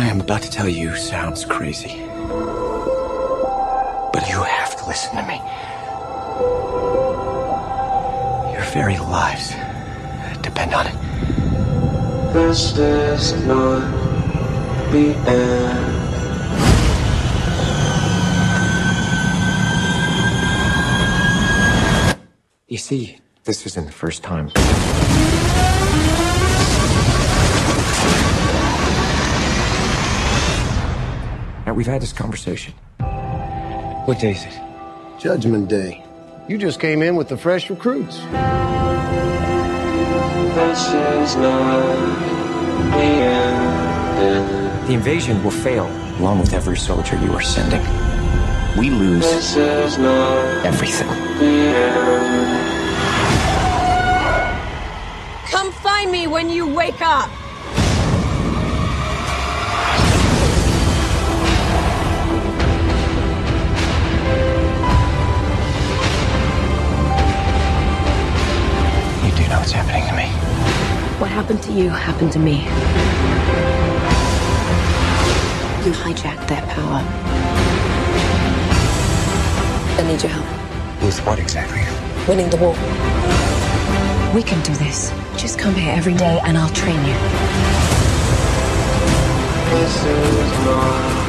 I am about to tell you sounds crazy. But you have to listen to me. Your very lives depend on it. This is not the end. You see, this isn't the first time. We've had this conversation. What day is it? Judgment Day. You just came in with the fresh recruits. This is not the end. The invasion will fail, along with every soldier you are sending. We lose This is not everything. the end. Come find me when you wake up! What's happening to me. What happened to you happened to me. You hijacked their power. I need your help. With what exactly? Winning the war. We can do this. Just come here every day and I'll train you. This is not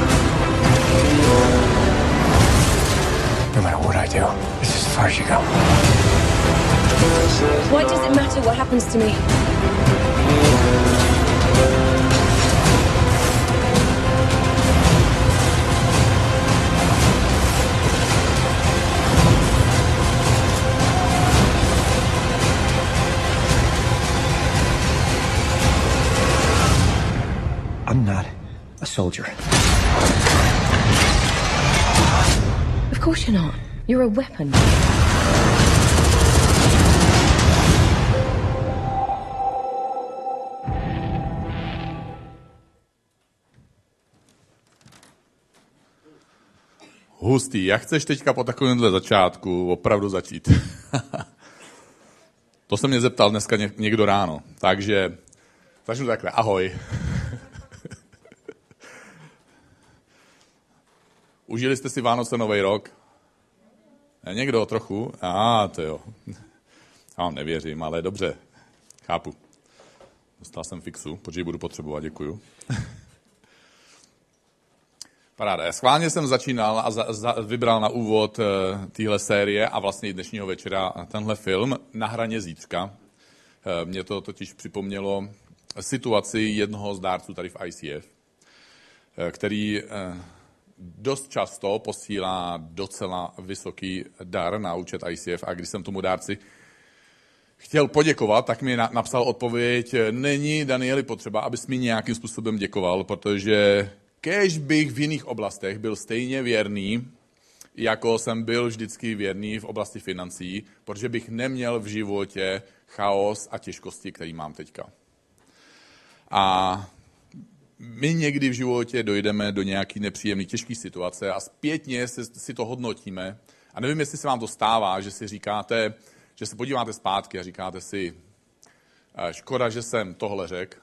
No matter what I do, this is as far as you go. Why does it matter what happens to me? I'm not a soldier. Of course you're not. You're a weapon. Hustý. Jak chceš teďka po takovémhle začátku opravdu začít? to se mě zeptal dneska ně- někdo ráno. Takže začnu takhle. Ahoj. Užili jste si Vánoce Nový rok? Někdo trochu? A, ah, to jo. Já vám nevěřím, ale dobře. Chápu. Dostal jsem fixu, protože ji budu potřebovat, děkuju. Paráda. Já schválně jsem začínal a za, za, vybral na úvod uh, téhle série a vlastně i dnešního večera tenhle film Na hraně zítřka. Uh, mě to totiž připomnělo situaci jednoho z dárců tady v ICF, uh, který uh, dost často posílá docela vysoký dar na účet ICF a když jsem tomu dárci chtěl poděkovat, tak mi na, napsal odpověď, není Danieli potřeba, abys mi nějakým způsobem děkoval, protože kež bych v jiných oblastech byl stejně věrný, jako jsem byl vždycky věrný v oblasti financí, protože bych neměl v životě chaos a těžkosti, který mám teďka. A my někdy v životě dojdeme do nějaký nepříjemný, těžké situace a zpětně si, si to hodnotíme. A nevím, jestli se vám to stává, že si říkáte, že se podíváte zpátky a říkáte si, "Eh, škoda, že jsem tohle řekl,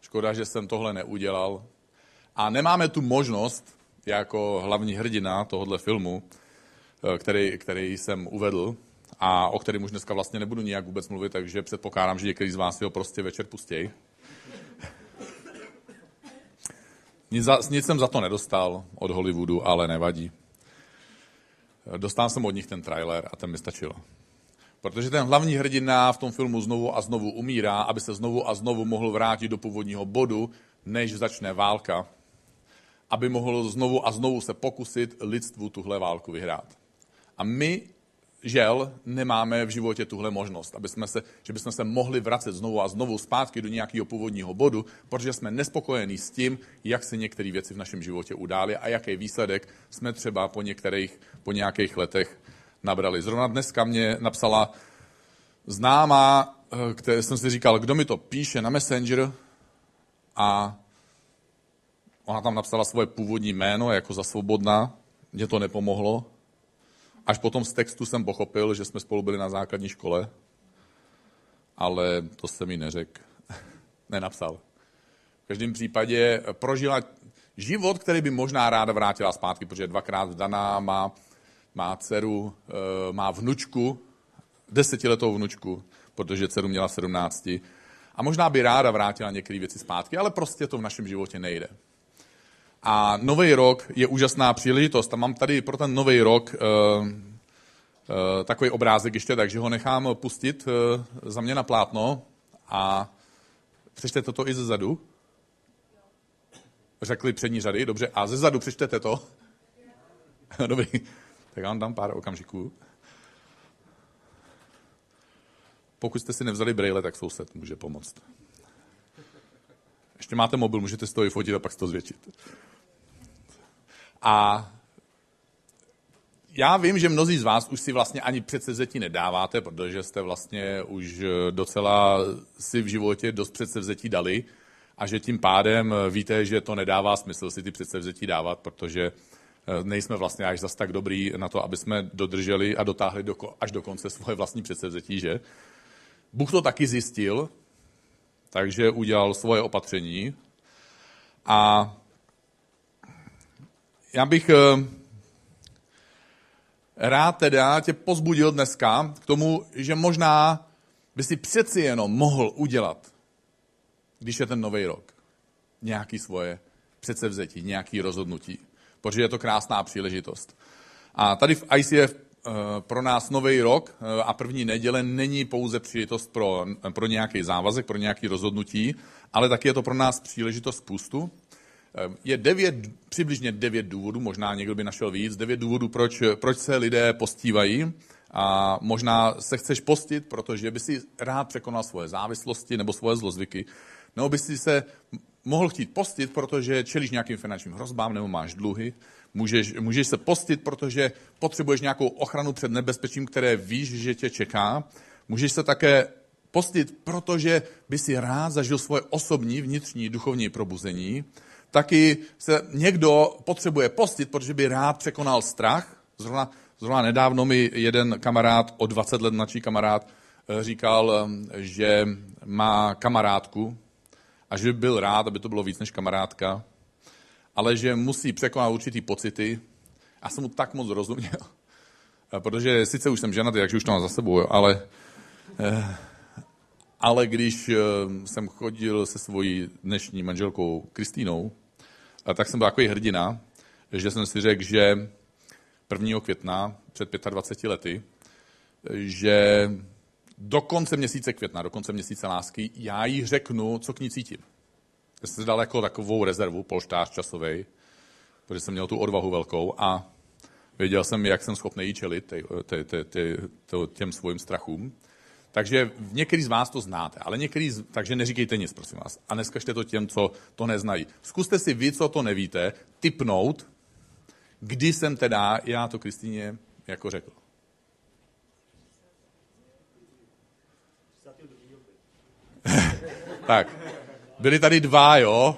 škoda, že jsem tohle neudělal. A nemáme tu možnost, jako hlavní hrdina tohohle filmu, eh, který, který jsem uvedl, a o kterém už dneska vlastně nebudu nijak vůbec mluvit, takže předpokládám, že některý z vás si ho prostě večer pustěj. Nic, za, nic jsem za to nedostal od Hollywoodu, ale nevadí. Dostal jsem od nich ten trailer a ten mi stačil. Protože ten hlavní hrdina v tom filmu znovu a znovu umírá, aby se znovu a znovu mohl vrátit do původního bodu, než začne válka. Aby mohl znovu a znovu se pokusit lidstvu tuhle válku vyhrát. A my, žel, nemáme v životě tuhle možnost, aby jsme se, že bychom se mohli vracet znovu a znovu zpátky do nějakého původního bodu, protože jsme nespokojení s tím, jak se některé věci v našem životě udály a jaký výsledek jsme třeba po, některých, po nějakých letech nabrali. Zrovna dneska mě napsala známá, eh, které jsem si říkal, kdo mi to píše na Messenger a ona tam napsala svoje původní jméno jako za svobodná, mě to nepomohlo. Až potom z textu jsem pochopil, že jsme spolu byli na základní škole, ale to se mi neřekl, nenapsal. V každém případě prožila život, který by možná ráda vrátila zpátky, protože je dvakrát vdaná, má, má dceru, eh, má vnučku, desetiletou vnučku, protože dceru měla 17. A možná by ráda vrátila některé věci zpátky, ale prostě to v našem životě nejde. A nový rok je úžasná příležitost. A mám tady pro ten nový rok uh, uh, takový obrázek ještě, takže ho nechám pustit uh, za mě na plátno a přečtete to i ze zadu. Řekli přední řady, dobře. A ze zadu přečtete to. Dobrý. Tak já vám dám pár okamžiků. Pokud jste si nevzali brejle, tak soused může pomoct. Ještě máte mobil, můžete si to i fotit a pak si to zvětšit. A já vím, že mnozí z vás už si vlastně ani předsevzetí nedáváte, protože jste vlastně už docela si v životě dost předsevzetí dali a že tím pádem víte, že to nedává smysl si ty předsevzetí dávat, protože eh, nejsme vlastně až zas tak dobrý na to, aby jsme dodrželi a dotáhli do, až do konce svoje vlastní předsevzetí, že? Bůh to taky zjistil, takže udělal svoje opatření a já bych eh, rád teda tě pozbudil dneska k tomu, že možná by si přeci jenom mohl udělat, když je ten nový rok, nějaký svoje předsevzetí, nějaký rozhodnutí, protože je to krásná příležitost. A tady v ICF eh, pro nás nový rok eh, a první neděle není pouze příležitost pro, pro nějaký závazek, pro nějaký rozhodnutí, ale taky je to pro nás příležitost pustu. Ehm, je devět, přibližně devět důvodů, možná někdo by našel víc, devět důvodů, proč, proč se lidé postívají. A možná se chceš postit, protože by si rád překonal svoje závislosti nebo svoje zlozvyky. Nebo by si se mohl chtít postit, protože čelíš nějakým finančním hrozbám nebo máš dluhy. Můžeš, můžeš se postit, protože potřebuješ nějakou ochranu před nebezpečím, které víš, že tě čeká. Můžeš se také postit, protože by si rád zažil svoje osobní vnitřní duchovní probuzení taky se někdo potřebuje postit, protože by rád překonal strach. Zrovna, zrovna nedávno mi jeden kamarád, o 20 let mladší kamarád, eh, říkal, eh, že má kamarádku a že by byl rád, aby to bylo víc než kamarádka, ale že musí překonat určitý pocity. A jsem mu tak moc rozuměl, eh, protože sice už jsem ženatý, takže už to mám za sebou, ale, ale když jsem chodil se svojí dnešní manželkou Kristýnou, a tak jsem byl takový hrdina, že jsem si řekl, že 1. května před 25 lety, že do konce měsíce května, do konce měsíce lásky, já jí řeknu, co k ní cítím. Já jsem si dal jako takovou rezervu, polštář časový, protože jsem měl tu odvahu velkou a věděl jsem, jak jsem schopný jí čelit těm svým strachům. Takže některý z vás to znáte, ale některý, z, takže neříkejte nic, prosím vás. A neskažte to těm, co to neznají. Zkuste si vy, co to nevíte, typnout, kdy jsem teda já to Kristýně jako řekl. tak, byli tady dva, jo?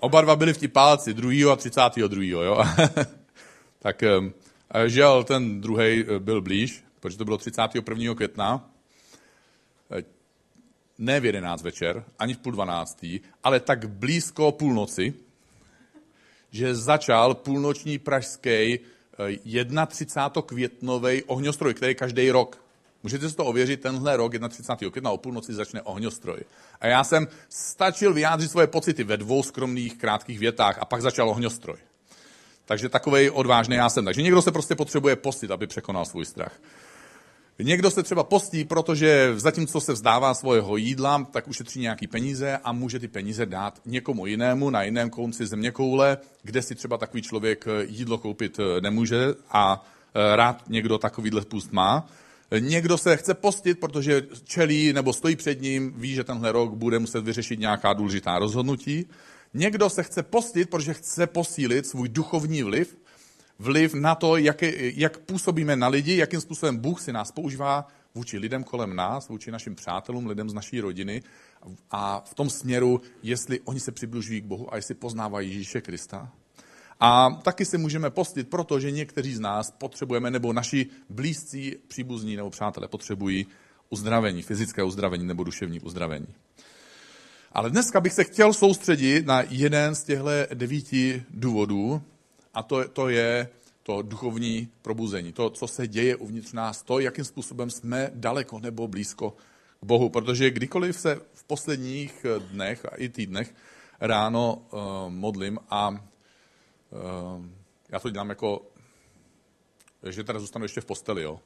Oba dva byli v tipálci, druhýho a třicátýho druhýho, jo? tak žel ten druhý byl blíž, protože to bylo 31. května, ne v 11 večer, ani v půl dvanáctý, ale tak blízko půlnoci, že začal půlnoční pražský 31. Eh, květnový ohňostroj, který každý rok. Můžete si to ověřit, tenhle rok, 31. května o půlnoci začne ohňostroj. A já jsem stačil vyjádřit svoje pocity ve dvou skromných krátkých větách a pak začal ohňostroj. Takže takový odvážný já jsem. Takže někdo se prostě potřebuje postit, aby překonal svůj strach. Někdo se třeba postí, protože zatímco se vzdává svého jídla, tak ušetří nějaký peníze a může ty peníze dát někomu jinému na jiném konci země koule, kde si třeba takový člověk jídlo koupit eh, nemůže a eh, rád někdo takovýhle půst má. Někdo se chce postit, protože čelí nebo stojí před ním, ví, že tenhle rok bude muset vyřešit nějaká důležitá rozhodnutí. Někdo se chce postit, protože chce posílit svůj duchovní vliv vliv na to, jak, jak působíme na lidi, jakým způsobem Bůh si nás používá vůči lidem kolem nás, vůči našim přátelům, lidem z naší rodiny a v tom směru, jestli oni se přibližují k Bohu a jestli poznávají Ježíše Krista. A taky se můžeme postit, protože někteří z nás potřebujeme, nebo naši blízcí příbuzní nebo přátelé potřebují uzdravení, fyzické uzdravení nebo duševní uzdravení. Ale dneska bych se chtěl soustředit na jeden z těchto devíti důvodů, a to, to je to duchovní probuzení, to, co se děje uvnitř nás, to, jakým způsobem jsme daleko nebo blízko k Bohu. Protože kdykoliv se v posledních dnech a i týdnech ráno uh, modlím a uh, já to dělám jako, že teda zůstanu ještě v posteli, jo.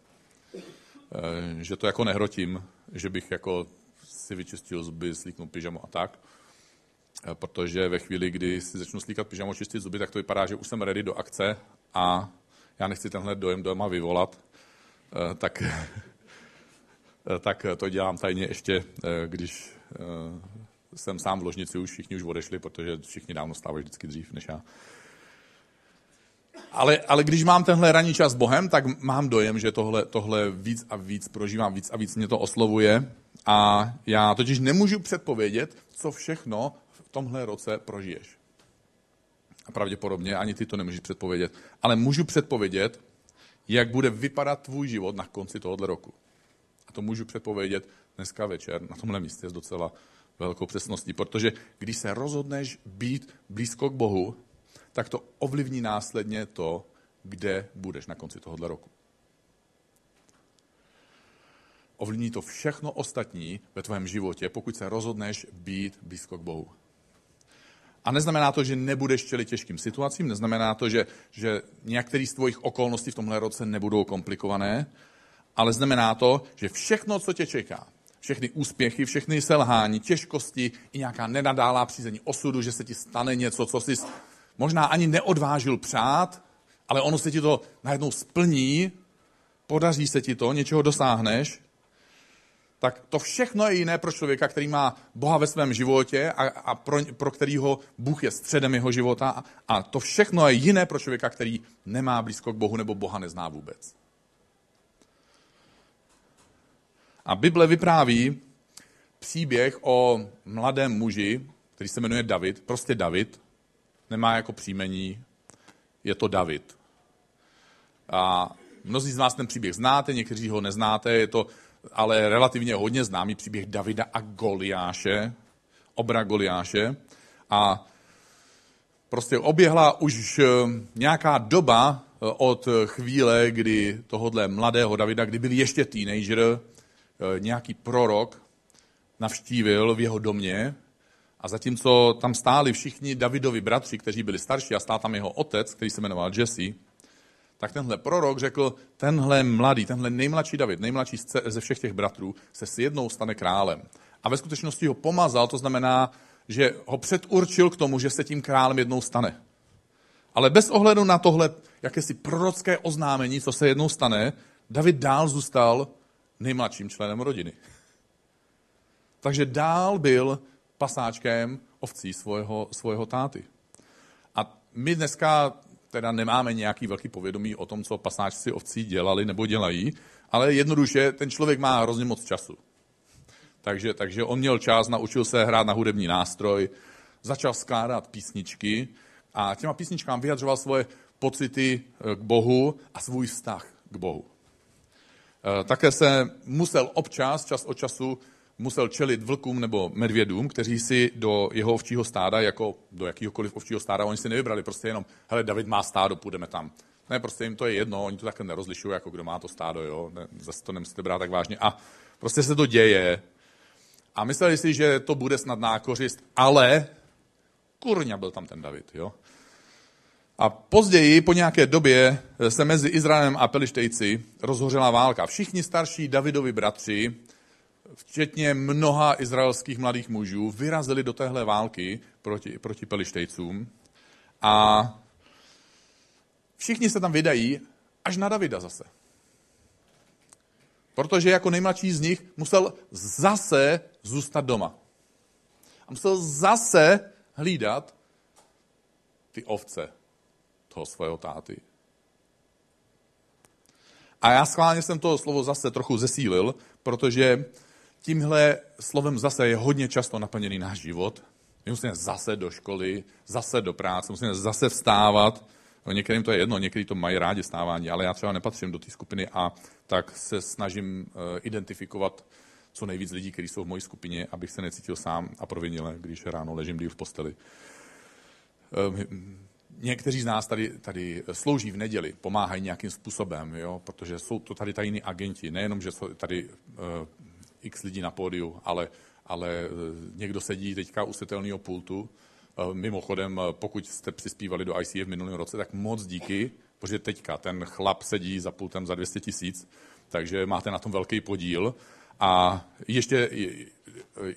Uh, že to jako nehrotím, že bych jako si vyčistil zuby, slíknul pyžamo a tak. Protože ve chvíli, kdy si začnu slíkat pyžamo, čistit zuby, tak to vypadá, že už jsem ready do akce a já nechci tenhle dojem doma vyvolat, tak, tak to dělám tajně ještě, když jsem sám v ložnici, už všichni už odešli, protože všichni dávno stávají vždycky dřív než já. Ale, ale když mám tenhle ranní čas s Bohem, tak mám dojem, že tohle, tohle víc a víc prožívám, víc a víc mě to oslovuje. A já totiž nemůžu předpovědět, co všechno tomhle roce prožiješ. A pravděpodobně ani ty to nemůžeš předpovědět. Ale můžu předpovědět, jak bude vypadat tvůj život na konci tohohle roku. A to můžu předpovědět dneska večer na tomhle místě s docela velkou přesností, protože když se rozhodneš být blízko k Bohu, tak to ovlivní následně to, kde budeš na konci tohohle roku. Ovlivní to všechno ostatní ve tvém životě, pokud se rozhodneš být blízko k Bohu. A neznamená to, že nebudeš čelit těžkým situacím, neznamená to, že, že některé z tvojich okolností v tomhle roce nebudou komplikované, ale znamená to, že všechno, co tě čeká, všechny úspěchy, všechny selhání, těžkosti i nějaká nenadálá přízení osudu, že se ti stane něco, co jsi možná ani neodvážil přát, ale ono se ti to najednou splní, podaří se ti to, něčeho dosáhneš, tak to všechno je jiné pro člověka, který má Boha ve svém životě a, a pro, pro kterýho Bůh je středem jeho života. A to všechno je jiné pro člověka, který nemá blízko k Bohu nebo Boha nezná vůbec. A Bible vypráví příběh o mladém muži, který se jmenuje David, prostě David, nemá jako příjmení, je to David. A mnozí z vás ten příběh znáte, někteří ho neznáte, je to ale relativně hodně známý příběh Davida a Goliáše, obra Goliáše. A prostě oběhla už eh, nějaká doba eh, od chvíle, kdy tohodle mladého Davida, kdy byl ještě teenager, eh, nějaký prorok navštívil v jeho domě a zatímco tam stáli všichni Davidovi bratři, kteří byli starší a stál tam jeho otec, který se jmenoval Jesse, tak tenhle prorok řekl, tenhle mladý, tenhle nejmladší David, nejmladší ze všech těch bratrů, se s jednou stane králem. A ve skutečnosti ho pomazal, to znamená, že ho předurčil k tomu, že se tím králem jednou stane. Ale bez ohledu na tohle jakési prorocké oznámení, co se jednou stane, David dál zůstal nejmladším členem rodiny. Takže dál byl pasáčkem ovcí svého, svého táty. A my dneska teda nemáme nějaký velký povědomí o tom, co pasáčci ovcí dělali nebo dělají, ale jednoduše ten člověk má hrozně moc času. Takže, takže on měl čas, naučil se hrát na hudební nástroj, začal skládat písničky a těma písničkám vyjadřoval svoje pocity eh, k Bohu a svůj vztah k Bohu. Eh, také se musel občas, čas od času, musel čelit vlkům nebo medvědům, kteří si do jeho ovčího stáda, jako do jakýhokoliv ovčího stáda, oni si nevybrali prostě jenom, hele, David má stádo, půjdeme tam. Ne, prostě jim to je jedno, oni to takhle nerozlišují, jako kdo má to stádo, jo, ne, zase to nemusíte brát tak vážně. A prostě se to děje. A mysleli si, že to bude snad nákořist, ale kurňa byl tam ten David, jo. A později, po nějaké době, se mezi Izraelem a Pelištejci rozhořela válka. Všichni starší Davidovi bratři včetně mnoha izraelských mladých mužů, vyrazili do téhle války proti, proti Pelištejcům a všichni se tam vydají až na Davida zase. Protože jako nejmladší z nich musel zase zůstat doma. A musel zase hlídat ty ovce toho svého táty. A já schválně jsem to slovo zase trochu zesílil, protože tímhle slovem zase je hodně často naplněný náš život. My musíme zase do školy, zase do práce, musíme zase vstávat. No, některým to je jedno, někteří to mají rádi stávání, ale já třeba nepatřím do té skupiny a tak se snažím uh, identifikovat, co nejvíc lidí, kteří jsou v mojí skupině, abych se necítil sám a provinile, když ráno ležím díl v posteli. Ehm, někteří z nás tady, tady slouží v neděli, pomáhají nějakým způsobem, jo? protože jsou to tady tajní agenti, nejenom, že jsou tady uh, x lidí na pódiu, ale, ale uh, někdo sedí teďka u světelného pultu. Uh, mimochodem, uh, pokud jste přispívali do ICF v minulém roce, tak moc díky, protože teďka ten chlap sedí za pultem za 200 tisíc, takže máte na tom velký podíl. A ještě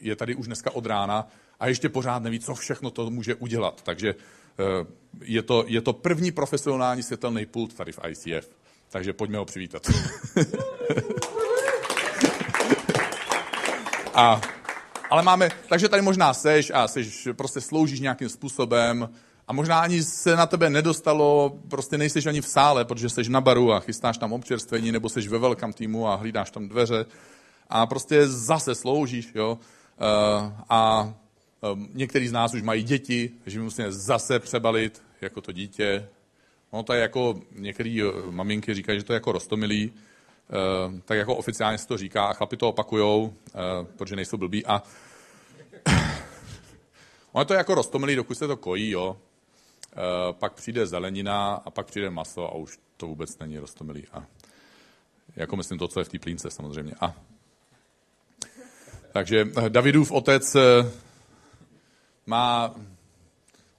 je, tady už dneska od rána a ještě pořád neví, co všechno to může udělat. Takže Eh, je to, je to první profesionální světelný pult tady v ICF. Takže pojďme ho přivítat. a, ale máme, takže tady možná seš a seš, prostě sloužíš nějakým způsobem a možná ani se na tebe nedostalo, prostě nejseš ani v sále, protože seš na baru a chystáš tam občerstvení, nebo seš ve velkém týmu a hlídáš tam dveře a prostě zase sloužíš, jo. Uh, a Ehm, některý z nás už mají děti, že my musíme zase přebalit jako to dítě. No to je jako, některé eh, maminky říkají, že to je jako rostomilý, tak jako oficiálně se to říká a chlapi to opakujou, eh, protože nejsou blbí. A ono to je jako rostomilý, dokud se to kojí, jo. Eh, pak přijde zelenina a pak přijde maso a už to vůbec není rostomilý. A jako myslím to, co je v té plínce samozřejmě. A takže Davidův otec má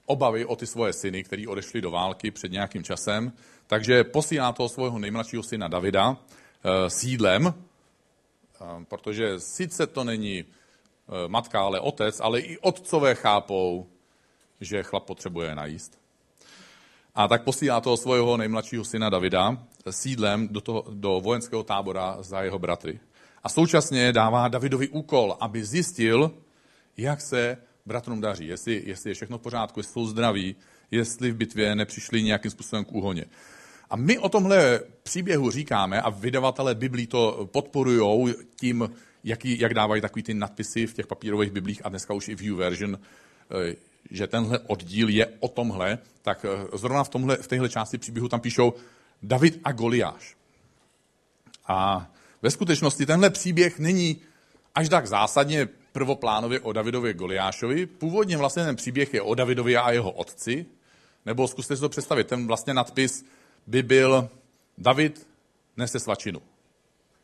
obavy o ty svoje syny, který odešli do války před nějakým časem, takže posílá toho svého nejmladšího syna Davida sídlem, uh, protože sice to není uh, matka, ale otec, ale i otcové chápou, že chlap potřebuje najíst. A tak posílá toho svého nejmladšího syna Davida sídlem do, toho, do vojenského tábora za jeho bratry. A současně dává Davidovi úkol, aby zjistil, jak se bratrům daří, jestli, jestli je všechno v pořádku, jestli jsou zdraví, jestli v bitvě nepřišli nějakým způsobem k úhoně. A my o tomhle příběhu říkáme a vydavatelé Biblí to podporují tím, jaký, jak dávají takový ty nadpisy v těch papírových biblích a dneska už i v version, eh, že tenhle oddíl je o tomhle, tak eh, zrovna v, tomhle, v téhle části příběhu tam píšou David a Goliáš. A ve skutečnosti tenhle příběh není až tak zásadně prvoplánově o Davidově Goliášovi. Původně vlastně ten příběh je o Davidovi a jeho otci, nebo zkuste si to představit, ten vlastně nadpis by byl David nese svačinu.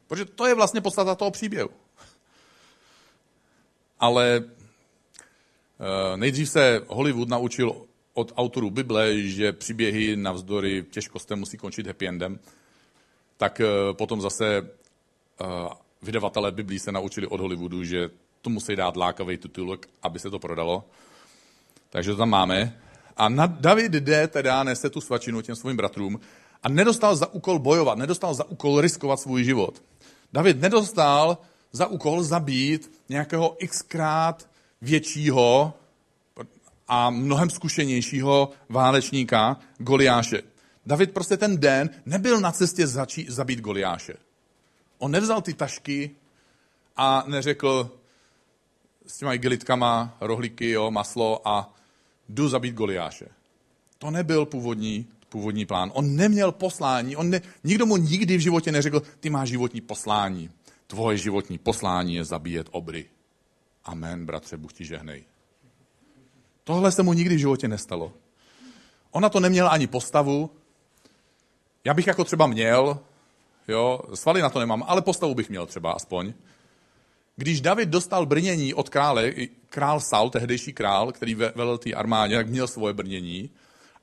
Protože to je vlastně podstata toho příběhu. Ale eh, nejdřív se Hollywood naučil od autorů Bible, že příběhy navzdory těžkostem musí končit happy endem, tak eh, potom zase eh, vydavatelé Biblí se naučili od Hollywoodu, že to musí dát lákavý titulek, aby se to prodalo. Takže to tam máme. A David jde teda, nese tu svačinu těm svým bratrům a nedostal za úkol bojovat, nedostal za úkol riskovat svůj život. David nedostal za úkol zabít nějakého xkrát většího a mnohem zkušenějšího válečníka Goliáše. David prostě ten den nebyl na cestě začít zabít Goliáše. On nevzal ty tašky a neřekl, s těma igelitkama, rohlíky, jo, maslo a jdu zabít Goliáše. To nebyl původní, původní plán. On neměl poslání, on ne, nikdo mu nikdy v životě neřekl, ty máš životní poslání. Tvoje životní poslání je zabíjet obry. Amen, bratře, Bůh ti žehnej. Tohle se mu nikdy v životě nestalo. Ona to neměla ani postavu. Já bych jako třeba měl, jo, svaly na to nemám, ale postavu bych měl třeba aspoň. Když David dostal brnění od krále, král Saul, tehdejší král, který velel té armádě, tak měl svoje brnění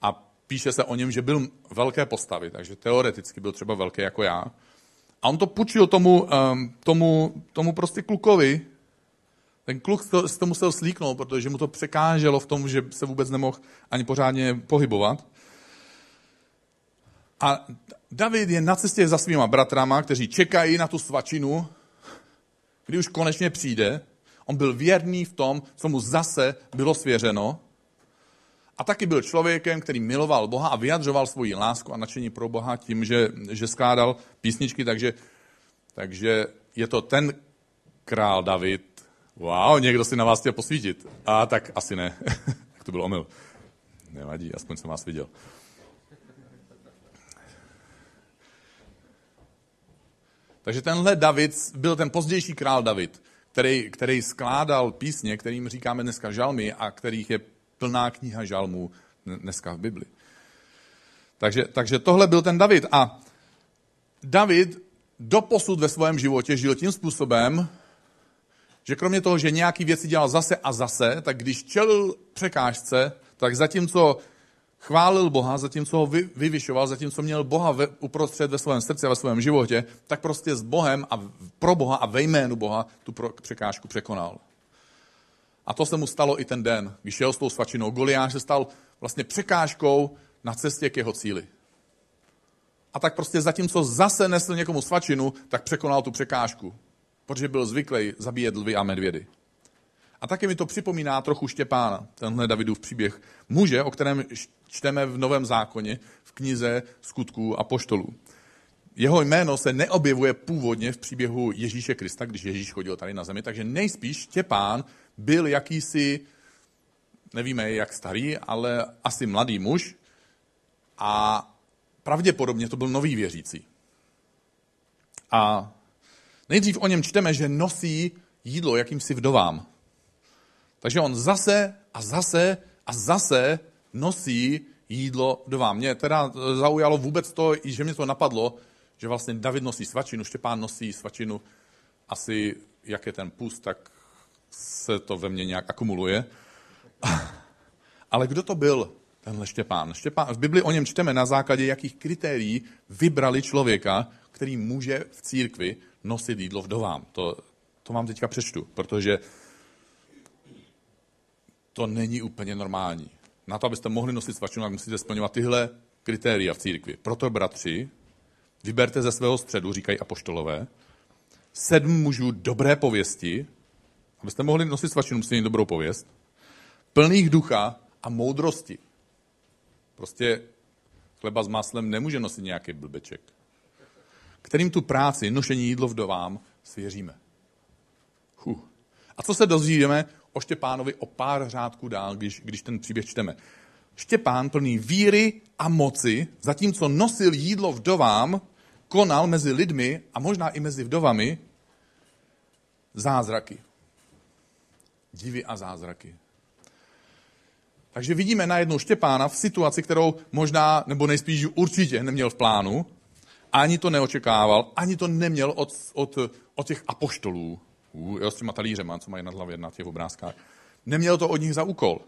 a píše se o něm, že byl velké postavy, takže teoreticky byl třeba velký jako já. A on to půjčil tomu, um, tomu, tomu prostě klukovi. Ten kluk to, to musel slíknout, protože mu to překáželo v tom, že se vůbec nemohl ani pořádně pohybovat. A David je na cestě za svýma bratrama, kteří čekají na tu svačinu, kdy už konečně přijde, on byl věrný v tom, co mu zase bylo svěřeno. A taky byl člověkem, který miloval Boha a vyjadřoval svoji lásku a nadšení pro Boha tím, že, že skládal písničky, takže, takže je to ten král David. Wow, někdo si na vás chtěl posvítit. A tak asi ne. to byl omyl. Nevadí, aspoň jsem vás viděl. Takže tenhle David byl ten pozdější král David, který, který skládal písně, kterým říkáme dneska žalmy a kterých je plná kniha žalmů dneska v Bibli. Takže, takže tohle byl ten David. A David doposud ve svém životě žil tím způsobem, že kromě toho, že nějaký věci dělal zase a zase, tak když čelil překážce, tak zatímco chválil Boha, zatímco ho vy, vyvyšoval, zatímco měl Boha ve, uprostřed ve svém srdci a ve svém životě, tak prostě s Bohem a pro Boha a ve jménu Boha tu pro, překážku překonal. A to se mu stalo i ten den, když šel s tou svačinou. Goliáš se stal vlastně překážkou na cestě k jeho cíli. A tak prostě zatímco zase nesl někomu svačinu, tak překonal tu překážku, protože byl zvyklý zabíjet lvy a medvědy. A taky mi to připomíná trochu Štěpána, tenhle Davidův příběh muže, o kterém čteme v Novém zákoně, v knize skutků a poštolů. Jeho jméno se neobjevuje původně v příběhu Ježíše Krista, když Ježíš chodil tady na zemi, takže nejspíš Štěpán byl jakýsi, nevíme jak starý, ale asi mladý muž a pravděpodobně to byl nový věřící. A nejdřív o něm čteme, že nosí jídlo jakýmsi vdovám. Takže on zase a zase a zase nosí jídlo vdovám. Mě teda zaujalo vůbec to, že mě to napadlo, že vlastně David nosí svačinu, Štěpán nosí svačinu, asi jak je ten pust, tak se to ve mně nějak akumuluje. Ale kdo to byl, tenhle Štěpán? Štěpán? V Bibli o něm čteme na základě jakých kritérií vybrali člověka, který může v církvi nosit jídlo vdovám. To, to vám teďka přečtu, protože to není úplně normální. Na to, abyste mohli nosit svačinu, tak musíte splňovat tyhle kritéria v církvi. Proto, bratři, vyberte ze svého středu, říkají apoštolové, sedm mužů dobré pověsti, abyste mohli nosit svačinu, musíte mít dobrou pověst, plných ducha a moudrosti. Prostě chleba s máslem nemůže nosit nějaký blbeček. Kterým tu práci, nošení jídlo vdovám, svěříme. Huh. A co se dozvíme o Štěpánovi o pár řádků dál, když, když ten příběh čteme? Štěpán plný víry a moci, zatímco nosil jídlo vdovám, konal mezi lidmi a možná i mezi vdovami zázraky. Divy a zázraky. Takže vidíme najednou Štěpána v situaci, kterou možná, nebo nejspíš určitě neměl v plánu, ani to neočekával, ani to neměl od, od, od těch apoštolů, uh, jo, s těma talířema, co mají na hlavě na těch obrázkách. Neměl to od nich za úkol.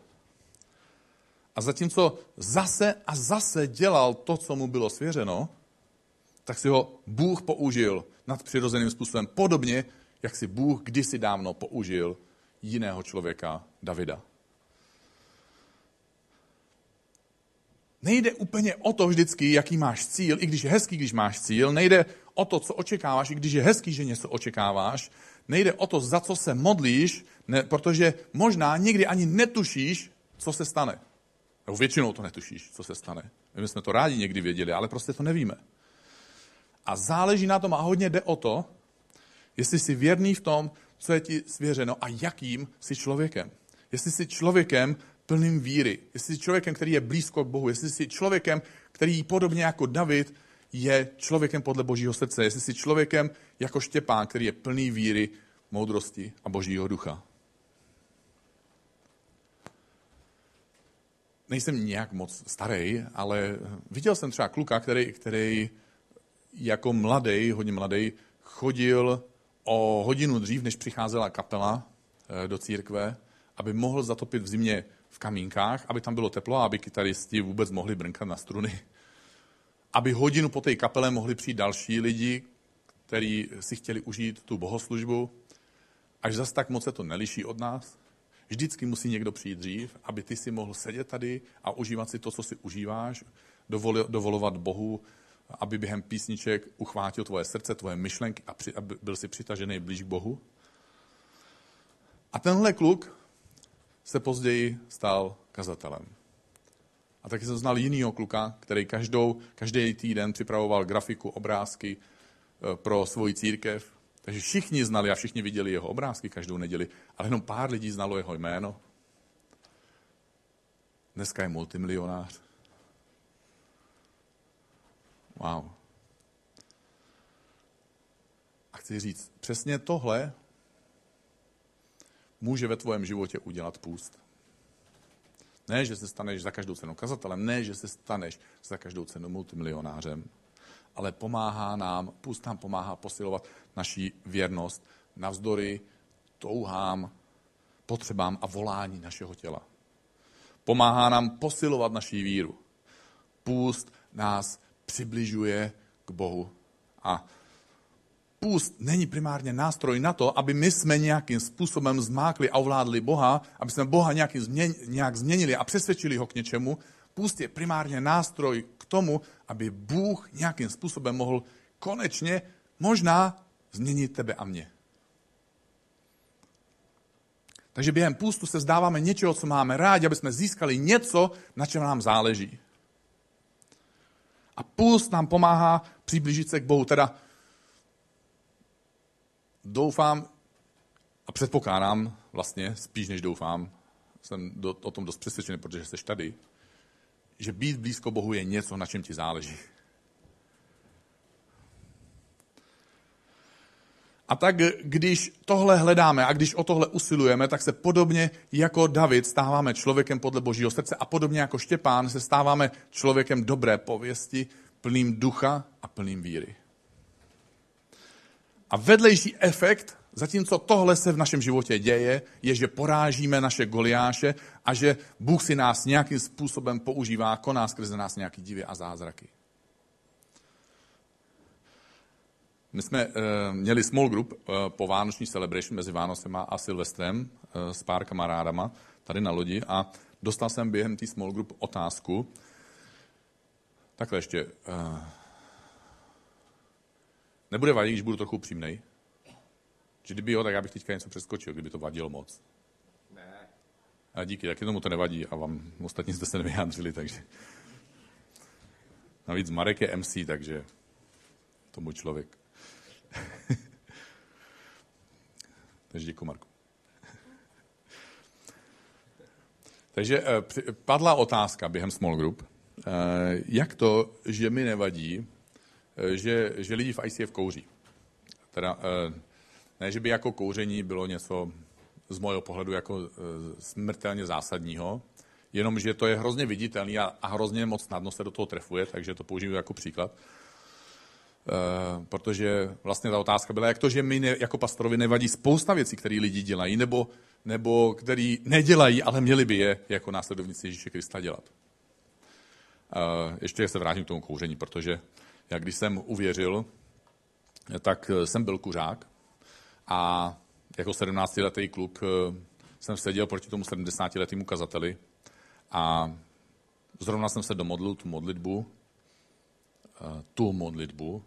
A zatímco zase a zase dělal to, co mu bylo svěřeno, tak si ho Bůh použil nadpřirozeným způsobem. Podobně, jak si Bůh kdysi dávno použil jiného člověka, Davida. Nejde úplně o to vždycky, jaký máš cíl, i když je hezký, když máš cíl. Nejde o to, co očekáváš, i když je hezký, že něco očekáváš. Nejde o to, za co se modlíš, ne, protože možná někdy ani netušíš, co se stane. Nebo většinou to netušíš, co se stane. My jsme to rádi někdy věděli, ale prostě to nevíme. A záleží na tom a hodně jde o to, jestli jsi věrný v tom, co je ti svěřeno a jakým jsi člověkem. Jestli jsi člověkem plným víry, jestli jsi člověkem, který je blízko k Bohu, jestli jsi člověkem, který podobně jako David je člověkem podle Božího srdce, jestli jsi člověkem jako Štěpán, který je plný víry, moudrosti a Božího ducha. Nejsem nějak moc starý, ale viděl jsem třeba kluka, který, který jako mladý, hodně mladý, chodil o hodinu dřív, než přicházela kapela eh, do církve, aby mohl zatopit v zimě v kamínkách, aby tam bylo teplo aby kytaristi vůbec mohli brnkat na struny. Aby hodinu po té kapele mohli přijít další lidi, kteří si chtěli užít tu bohoslužbu. Až zas tak moc se to neliší od nás. Vždycky musí někdo přijít dřív, aby ty si mohl sedět tady a užívat si to, co si užíváš, dovolovat Bohu, aby během písniček uchvátil tvoje srdce, tvoje myšlenky a při, aby byl si přitažený blíž k Bohu. A tenhle kluk se později stal kazatelem. A taky jsem znal jinýho kluka, který každou, každý týden připravoval grafiku, obrázky pro svoji církev. Takže všichni znali a všichni viděli jeho obrázky každou neděli, ale jenom pár lidí znalo jeho jméno. Dneska je multimilionář. Wow. chci říct, přesně tohle může ve tvém životě udělat půst. Ne, že se staneš za každou cenu kazatelem, ne, že se staneš za každou cenu multimilionářem, ale pomáhá nám, půst nám pomáhá posilovat naší věrnost navzdory touhám, potřebám a volání našeho těla. Pomáhá nám posilovat naší víru. Půst nás přibližuje k Bohu. A půst není primárně nástroj na to, aby my jsme nějakým způsobem zmákli a ovládli Boha, aby jsme Boha nějakým změn, nějak změnili a přesvědčili ho k něčemu. Půst je primárně nástroj k tomu, aby Bůh nějakým způsobem mohl konečně možná změnit tebe a mě. Takže během půstu se vzdáváme něčeho, co máme rádi, aby jsme získali něco, na čem nám záleží. A půst nám pomáhá přiblížit se k Bohu. Teda doufám a předpokládám vlastně, spíš než doufám, jsem do, o tom dost přesvědčený, protože jsi tady, že být blízko Bohu je něco, na čem ti záleží. A tak, když tohle hledáme a když o tohle usilujeme, tak se podobně jako David stáváme člověkem podle Božího srdce a podobně jako Štěpán se stáváme člověkem dobré pověsti, plným ducha a plným víry. A vedlejší efekt, zatímco tohle se v našem životě děje, je, že porážíme naše goliáše a že Bůh si nás nějakým způsobem používá, koná skrze nás nějaký divy a zázraky. My jsme uh, měli small group uh, po Vánoční celebration mezi Vánocema a Silvestrem uh, s pár kamarádama tady na lodi a dostal jsem během té small group otázku. Takhle ještě. Uh, nebude vadit, když budu trochu upřímnej? Že kdyby jo, tak já bych teďka něco přeskočil, kdyby to vadilo moc. Ne. A díky, taky tomu to nevadí a vám ostatní jste se nevyjádřili, takže... Navíc Marek je MC, takže to můj člověk. Takže děkuji, Marku. Takže eh, padla otázka během small group, eh, jak to, že mi nevadí, eh, že, že lidi v ICF kouří. Teda, ne, že by jako kouření bylo něco z mého pohledu jako smrtelně zásadního, jenom, že to je hrozně viditelný a, a hrozně moc snadno se do toho trefuje, takže to použiju jako příklad. Eh, protože vlastně ta otázka byla, jak to, že mi ne, jako pastorovi nevadí spousta věcí, které lidi dělají, nebo, nebo který nedělají, ale měli by je jako následovníci Ježíše Krista dělat. Uh, ještě se vrátím k tomu kouření, protože já když jsem uvěřil, tak jsem byl kuřák a jako 17-letý kluk eh, jsem seděl proti tomu 70-letému kazateli a zrovna jsem se domodlil tu modlitbu, tu modlitbu,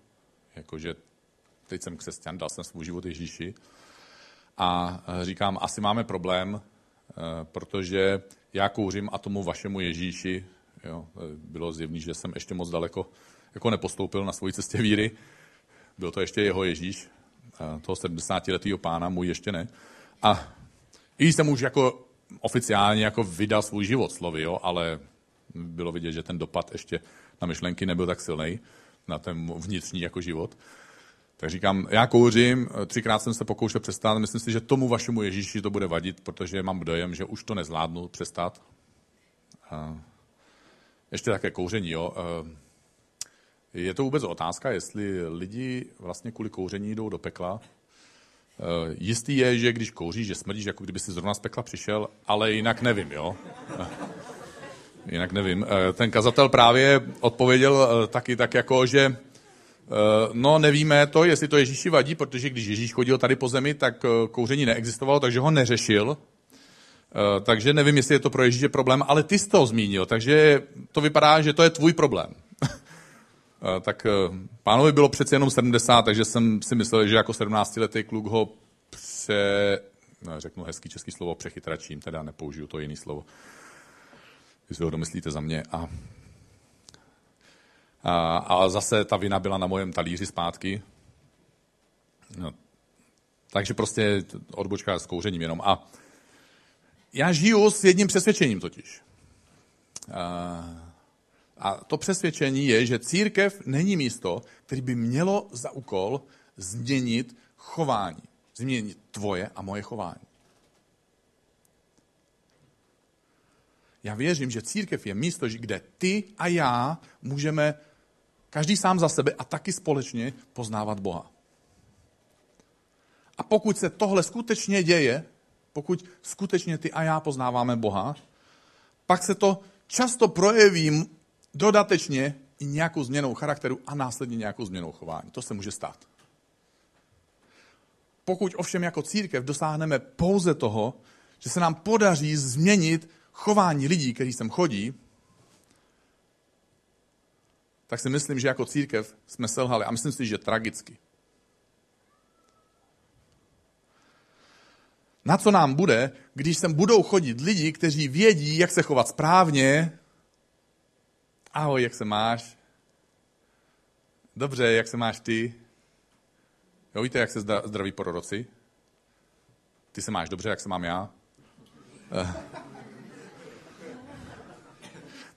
jakože teď jsem křesťan, dal jsem svůj život Ježíši. A e, říkám, asi máme problém, protože já kouřím a tomu vašemu Ježíši, jo, bylo zjevný, že jsem ještě moc daleko jako nepostoupil na svoji cestě víry, byl to ještě jeho Ježíš, toho 70-letého pána, můj ještě ne. A i jsem už jako oficiálně jako vydal svůj život slovy, jo, ale bylo vidět, že ten dopad ještě na myšlenky nebyl tak silný na ten vnitřní jako život. Tak říkám, já kouřím, třikrát jsem se pokoušel přestat, myslím si, že tomu vašemu Ježíši to bude vadit, protože mám dojem, že už to nezvládnu přestat. A ještě také kouření, jo. Je to vůbec otázka, jestli lidi vlastně kvůli kouření jdou do pekla. Jistý je, že když kouříš, že smrdíš, jako kdyby si zrovna z pekla přišel, ale jinak nevím, jo. Jinak nevím. Eh, ten kazatel právě odpověděl eh, taky tak jako, že eh, no nevíme to, jestli to Ježíši vadí, protože když Ježíš chodil tady po zemi, tak kouření neexistovalo, takže ho neřešil. Takže nevím, jestli je to pro Ježíše problém, ale ty jsi to zmínil, takže to vypadá, že to je tvůj problém. Tak pánovi bylo přece jenom 70, takže jsem si myslel, že jako 17-letý kluk ho pře... No, řeknu hezký český slovo, přechytračím, teda nepoužiju to jiný slovo vy si ho domyslíte za mě. A, a, a zase ta vina byla na mojem talíři zpátky. No. Takže prostě odbočka s kouřením jenom. A já žiju s jedním přesvědčením totiž. A, a to přesvědčení je, že církev není místo, který by mělo za úkol změnit chování. Změnit tvoje a moje chování. Já věřím, že církev je místo, kde ty a já můžeme každý sám za sebe a taky společně poznávat Boha. A pokud se tohle skutečně děje, pokud skutečně ty a já poznáváme Boha, pak se to často projeví dodatečně i nějakou změnou charakteru a následně nějakou změnou chování. To se může stát. Pokud ovšem jako církev dosáhneme pouze toho, že se nám podaří změnit chování lidí, kteří sem chodí, tak si myslím, že jako církev jsme selhali. A myslím si, že tragicky. Na co nám bude, když sem budou chodit lidi, kteří vědí, jak se chovat správně. Ahoj, jak se máš? Dobře, jak se máš ty? Jo, víte, jak se zdraví proroci? Ty se máš dobře, jak se mám já? Eh.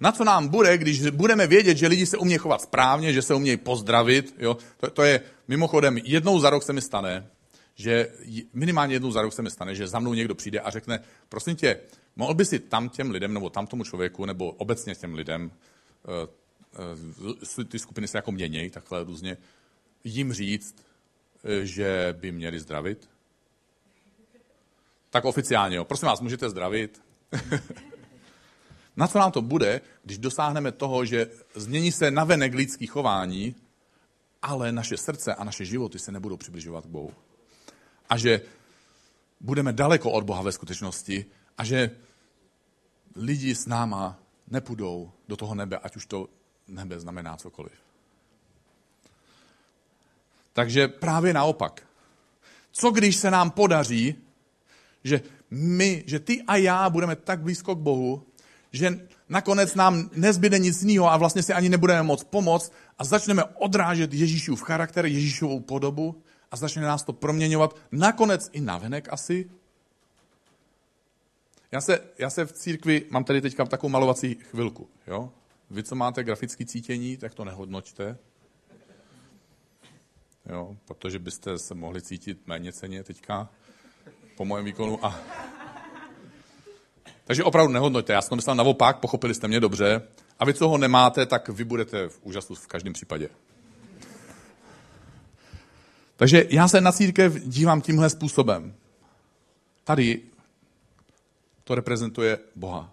Na co nám bude, když budeme vědět, že lidi se umějí chovat správně, že se umějí pozdravit, jo? To, to je mimochodem jednou za rok se mi stane, že minimálně jednou za rok se mi stane, že za mnou někdo přijde a řekne, prosím tě, mohl by si tam těm lidem, nebo tam tomu člověku, nebo obecně těm lidem, ty skupiny se jako měnějí, takhle různě, jim říct, že by měli zdravit? Tak oficiálně, jo. Prosím vás, můžete zdravit? Na co nám to bude, když dosáhneme toho, že změní se navenek lidský chování, ale naše srdce a naše životy se nebudou přibližovat k Bohu a že budeme daleko od Boha ve skutečnosti a že lidi s náma nepůjdou do toho nebe, ať už to nebe znamená cokoliv. Takže právě naopak. Co když se nám podaří, že my, že ty a já budeme tak blízko k Bohu, že nakonec nám nezbyde nic jiného a vlastně si ani nebudeme moct pomoct a začneme odrážet Ježíšův charakter, Ježíšovou podobu a začne nás to proměňovat, nakonec i navenek asi. Já se, já se v církvi, mám tady teďka takovou malovací chvilku, jo? Vy, co máte grafické cítění, tak to nehodnočte, jo? protože byste se mohli cítit méně ceně teďka po mojem výkonu. A... Takže opravdu nehodnoťte, já jsem myslel naopak, pochopili jste mě dobře. A vy, co ho nemáte, tak vy budete v úžasu v každém případě. Takže já se na církev dívám tímhle způsobem. Tady to reprezentuje Boha.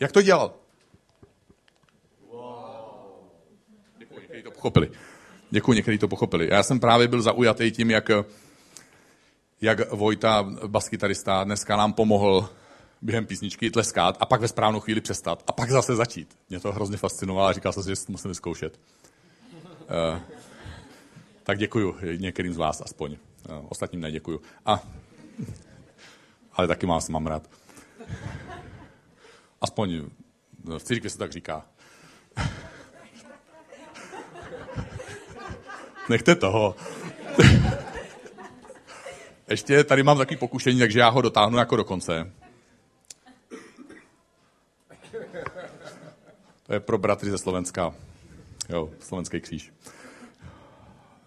Jak to dělal? Děkuji, někteří to pochopili. Děkuji, někteří to pochopili. Já jsem právě byl zaujatý tím, jak, jak Vojta, baskytarista, dneska nám pomohl během písničky tleskat a pak ve správnou chvíli přestat a pak zase začít. Mě to hrozně fascinovalo a říkal jsem si, že to musím vyzkoušet. Uh, tak děkuju některým z vás aspoň. Eh, ostatním neděkuju. A, ale taky vás mám rád. Aspoň v církvi se tak říká. Nechte toho. Ještě tady mám takový pokušení, takže já ho dotáhnu jako do konce. To je pro bratry ze Slovenska. Jo, slovenský kříž.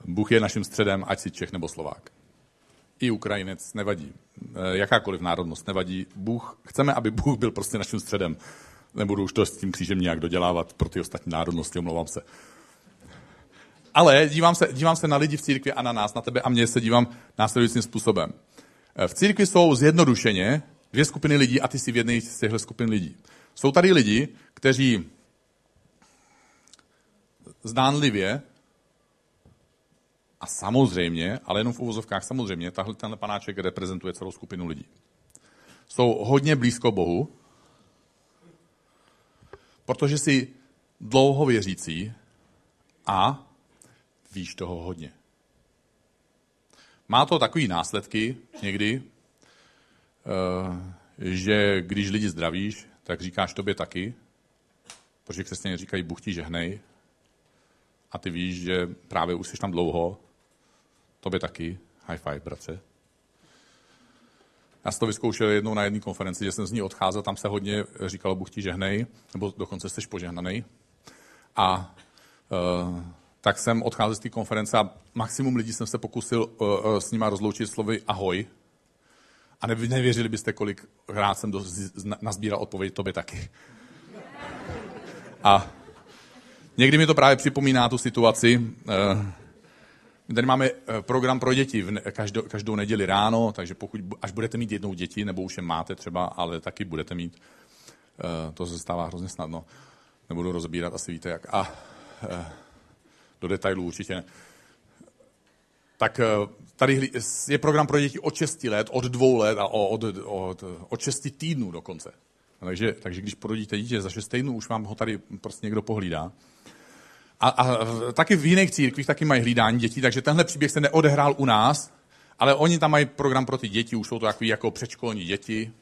Bůh je naším středem, ať si Čech nebo Slovák. I Ukrajinec nevadí. Eh, jakákoliv národnost nevadí. Bůh, chceme, aby Bůh byl prostě naším středem. Nebudu už to s tím křížem nějak dodělávat pro ty ostatní národnosti, omlouvám se. Ale dívám se, dívám se na lidi v církvi a na nás, na tebe a mě se dívám následujícím způsobem. Eh, v církvi jsou zjednodušeně dvě skupiny lidí a ty jsi v jedné z těchto skupin lidí. Jsou tady lidi, kteří zdánlivě a samozřejmě, ale jenom v uvozovkách samozřejmě, tahle, tenhle panáček reprezentuje celou skupinu lidí. Jsou hodně blízko Bohu, protože jsi dlouho věřící a víš toho hodně. Má to takový následky někdy, eh, že když lidi zdravíš, tak říkáš tobě taky, protože křesťané říkají, Bůh ti žehnej, a ty víš, že právě už jsi tam dlouho Tobě taky. High five, bratře. Já jsem to vyzkoušel jednou na jedné konferenci, že jsem z ní odcházel, tam se hodně říkalo, Bůh ti žehnej, nebo dokonce jsi požehnaný. A uh, tak jsem odcházel z té konference a maximum lidí jsem se pokusil uh, s nima rozloučit slovy ahoj. A nevy, nevěřili byste, kolik rád jsem do, z, nazbíral odpověď tobě taky. A někdy mi to právě připomíná tu situaci. Uh, my tady máme program pro děti v každou, každou neděli ráno, takže pokud, až budete mít jednou děti, nebo už je máte třeba, ale taky budete mít, uh, to se stává hrozně snadno, nebudu rozbírat, asi víte jak. A uh, do detailů určitě ne. Tak eh, tady je program pro děti od 6 let, od dvou let a od, od, od 6 týdnů dokonce. Takže, takže když porodíte dítě za 6 týdnů, už vám ho tady prostě někdo pohlídá. A, a taky v jiných církvích taky mají hlídání dětí, takže tenhle příběh se neodehrál u nás, ale oni tam mají program pro ty děti, už jsou to takový jako předškolní děti.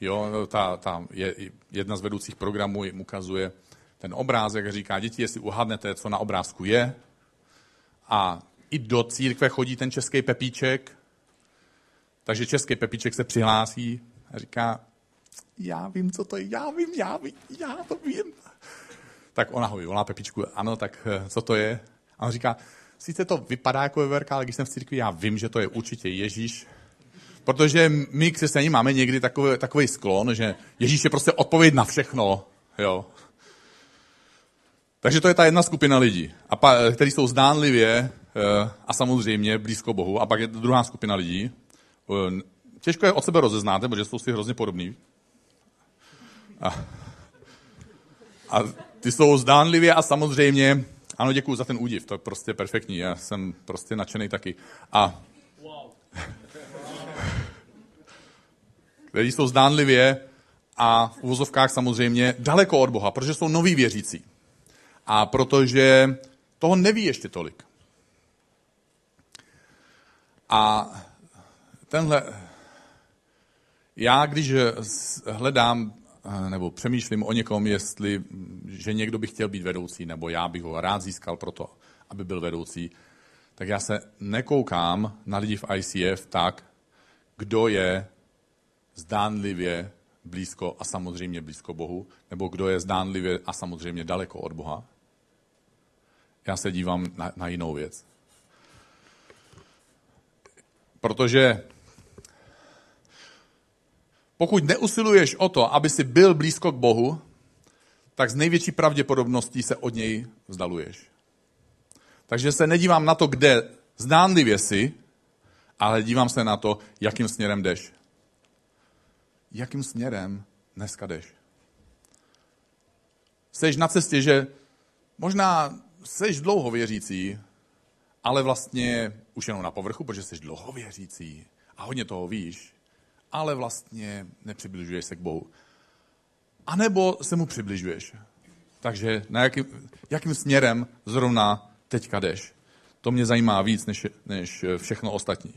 Jo, ta, ta je, jedna z vedoucích programů jim ukazuje, ten obrázek říká, děti, jestli uhadnete, co na obrázku je. A i do církve chodí ten český pepíček, takže český pepíček se přihlásí a říká, já vím, co to je, já vím, já vím, já to vím. Tak ona ho vyvolá Pepičku, ano, tak eh, co to je? A on říká, sice to vypadá jako veverka, ale když jsem v církvi, já vím, že to je určitě Ježíš. Protože my, křesťaní, máme někdy takový, takový sklon, že Ježíš je prostě odpověď na všechno. Jo. Takže to je ta jedna skupina lidí, a pa, kteří jsou zdánlivě eh, a samozřejmě blízko Bohu. A pak je druhá skupina lidí. Eh, těžko je od sebe rozeznáte, protože jsou si hrozně podobní. A, a ty jsou zdánlivě a samozřejmě, ano, děkuji za ten údiv, to je prostě perfektní, já jsem prostě nadšený taky. A kteří jsou zdánlivě a v uvozovkách samozřejmě daleko od Boha, protože jsou noví věřící a protože toho neví ještě tolik. A tenhle, já když hledám nebo přemýšlím o někom, jestli, že někdo by chtěl být vedoucí, nebo já bych ho rád získal proto, aby byl vedoucí, tak já se nekoukám na lidi v ICF tak, kdo je zdánlivě blízko a samozřejmě blízko Bohu, nebo kdo je zdánlivě a samozřejmě daleko od Boha. Já se dívám na, na jinou věc. Protože pokud neusiluješ o to, aby si byl blízko k Bohu, tak z největší pravděpodobností se od něj vzdaluješ. Takže se nedívám na to, kde zdánlivě jsi, ale dívám se na to, jakým směrem jdeš. Jakým směrem dneska jdeš? Jsi na cestě, že možná jsi dlouho věřící, ale vlastně už jenom na povrchu, protože jsi dlouho věřící a hodně toho víš, ale vlastně nepřibližuješ se k Bohu. A nebo se mu přibližuješ. Takže na jaký, jakým směrem zrovna teďka jdeš? To mě zajímá víc než, než všechno ostatní.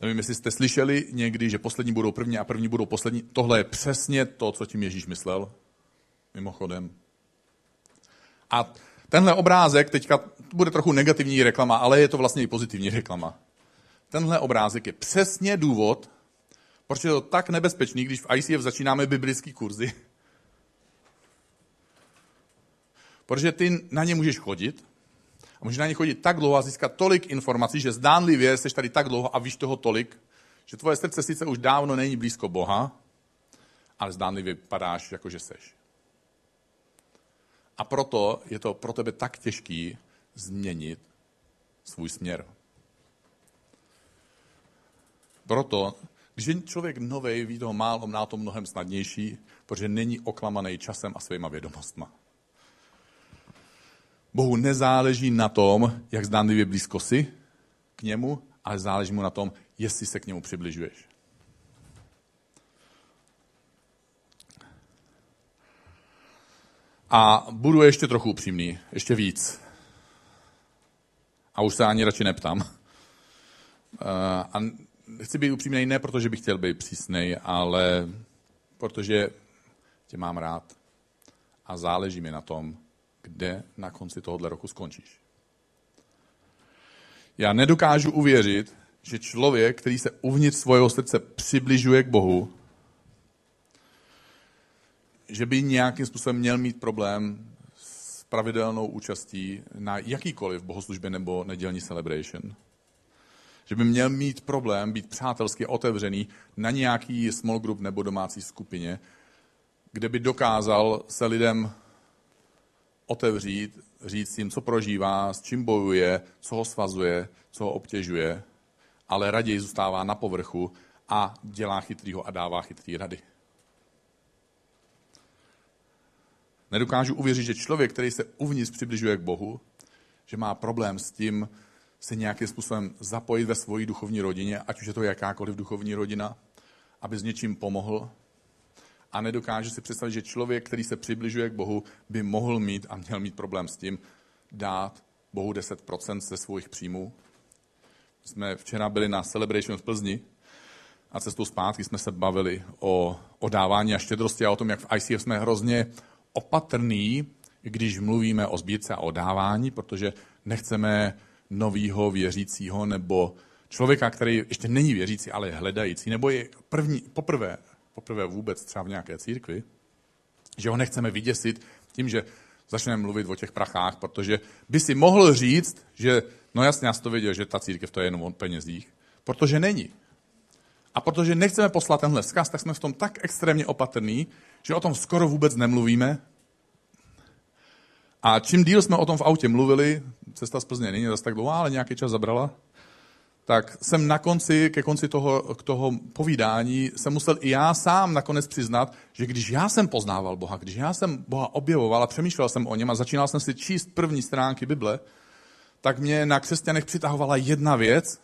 Nevím, jestli jste slyšeli někdy, že poslední budou první a první budou poslední. Tohle je přesně to, co tím Ježíš myslel. Mimochodem, a tenhle obrázek, teďka bude trochu negativní reklama, ale je to vlastně i pozitivní reklama. Tenhle obrázek je přesně důvod, proč je to tak nebezpečný, když v ICF začínáme biblický kurzy. Protože ty na ně můžeš chodit a můžeš na ně chodit tak dlouho a získat tolik informací, že zdánlivě jsi tady tak dlouho a víš toho tolik, že tvoje srdce sice už dávno není blízko Boha, ale zdánlivě padáš, jako že seš. A proto je to pro tebe tak těžký změnit svůj směr. Proto, když je člověk nový, ví toho málo, má to mnohem snadnější, protože není oklamaný časem a svýma vědomostma. Bohu nezáleží na tom, jak zdánlivě blízko si k němu, ale záleží mu na tom, jestli se k němu přibližuješ. A budu ještě trochu upřímný, ještě víc. A už se ani radši neptám. Eh, a chci být upřímný ne protože bych chtěl být přísný, ale protože tě mám rád. A záleží mi na tom, kde na konci tohohle roku skončíš. Já nedokážu uvěřit, že člověk, který se uvnitř svého srdce přibližuje k Bohu, že by nějakým způsobem měl mít problém s pravidelnou účastí na jakýkoliv bohoslužbě nebo nedělní celebration. Že by měl mít problém být přátelsky otevřený na nějaký small group nebo domácí skupině, kde by dokázal se lidem otevřít, říct jim, co prožívá, s čím bojuje, co ho svazuje, co ho obtěžuje, ale raději zůstává na povrchu a dělá chytrýho a dává chytrý rady. Nedokážu uvěřit, že člověk, který se uvnitř přibližuje k Bohu, že má problém s tím se nějakým způsobem zapojit ve svoji duchovní rodině, ať už je to jakákoliv duchovní rodina, aby s něčím pomohl. A nedokáže si představit, že člověk, který se přibližuje k Bohu, by mohl mít a měl mít problém s tím dát Bohu 10% ze svých příjmů. Jsme včera byli na Celebration v Plzni a cestou zpátky jsme se bavili o, o dávání a štědrosti a o tom, jak v ICF jsme hrozně opatrný, když mluvíme o sbírce a o dávání, protože nechceme novýho věřícího nebo člověka, který ještě není věřící, ale je hledající, nebo je první, poprvé, poprvé vůbec třeba v nějaké církvi, že ho nechceme vyděsit tím, že začneme mluvit o těch prachách, protože by si mohl říct, že no jasně, já to věděl, že ta církev to je jenom o penězích, protože není. A protože nechceme poslat tenhle vzkaz, tak jsme v tom tak extrémně opatrní, že o tom skoro vůbec nemluvíme. A čím díl jsme o tom v autě mluvili, cesta z Plzně není zase tak dlouhá, ale nějaký čas zabrala, tak jsem na konci, ke konci toho, k toho povídání, jsem musel i já sám nakonec přiznat, že když já jsem poznával Boha, když já jsem Boha objevoval a přemýšlel jsem o něm a začínal jsem si číst první stránky Bible, tak mě na křesťanech přitahovala jedna věc,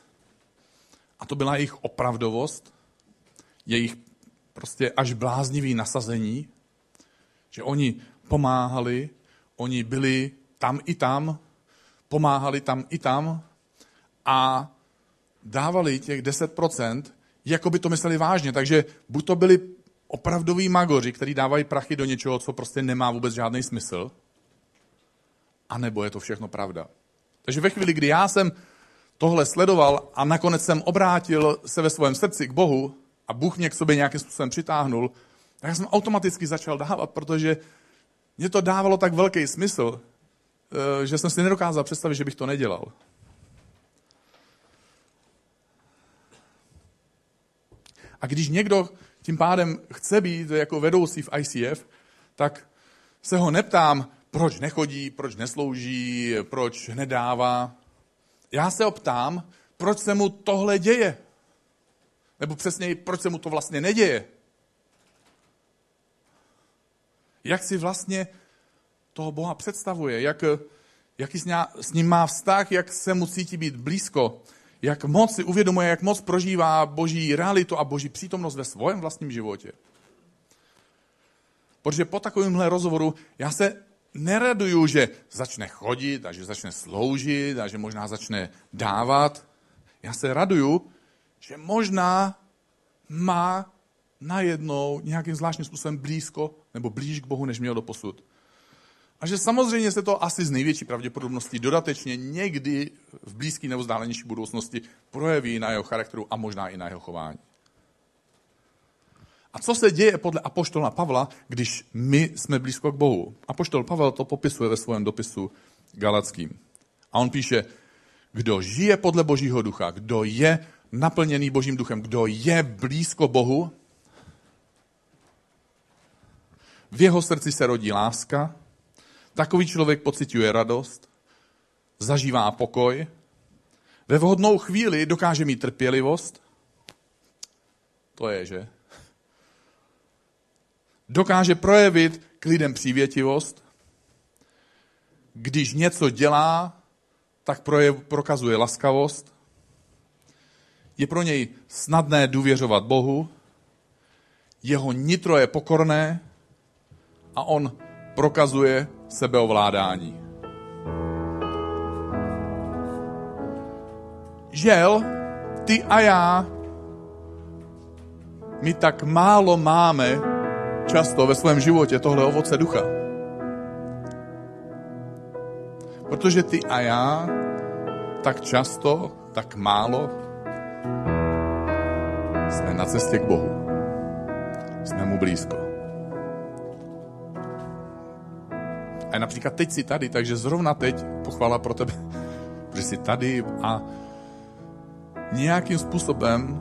a to byla jejich opravdovost, jejich prostě až bláznivý nasazení, že oni pomáhali, oni byli tam i tam, pomáhali tam i tam a dávali těch 10%, jako by to mysleli vážně. Takže buď to byli opravdoví magoři, kteří dávají prachy do něčeho, co prostě nemá vůbec žádný smysl, anebo je to všechno pravda. Takže ve chvíli, kdy já jsem tohle sledoval a nakonec jsem obrátil se ve svém srdci k Bohu a Bůh mě k sobě nějakým způsobem přitáhnul, tak jsem automaticky začal dávat, protože mě to dávalo tak velký smysl, eh, že jsem si nedokázal představit, že bych to nedělal. A když někdo tím pádem chce být jako vedoucí v ICF, tak se ho neptám, proč nechodí, proč neslouží, proč nedává. Já se ho ptám, proč se mu tohle děje. Nebo přesněji, proč se mu to vlastně neděje. Jak si vlastně toho Boha představuje, jak, jaký s ním má vztah, jak se mu cítí být blízko, jak moc si uvědomuje, jak moc prožívá boží realitu a boží přítomnost ve svém vlastním životě. Protože po takovémhle rozhovoru já se neraduju, že začne chodit a že začne sloužit a že možná začne dávat. Já se raduju, že možná má najednou nějakým zvláštním způsobem blízko nebo blíž k Bohu, než měl do posud. A že samozřejmě se to asi z největší pravděpodobností dodatečně někdy v blízké nebo vzdálenější budoucnosti projeví na jeho charakteru a možná i na jeho chování. A co se děje podle apoštola Pavla, když my jsme blízko k Bohu? Apoštol Pavel to popisuje ve svém dopisu Galackým. A on píše, kdo žije podle Božího ducha, kdo je naplněný Božím duchem, kdo je blízko Bohu, v jeho srdci se rodí láska, takový člověk pociťuje radost, zažívá pokoj, ve vhodnou chvíli dokáže mít trpělivost, to je, že? Dokáže projevit k lidem přívětivost, když něco dělá, tak projev, prokazuje laskavost, je pro něj snadné důvěřovat Bohu, jeho nitro je pokorné a on prokazuje sebeovládání. Žel, ty a já, my tak málo máme často ve svém životě tohle ovoce ducha. Protože ty a já tak často, tak málo jsme na cestě k Bohu. Jsme mu blízko. A například teď si tady, takže zrovna teď pochvala pro tebe, že jsi tady a nějakým způsobem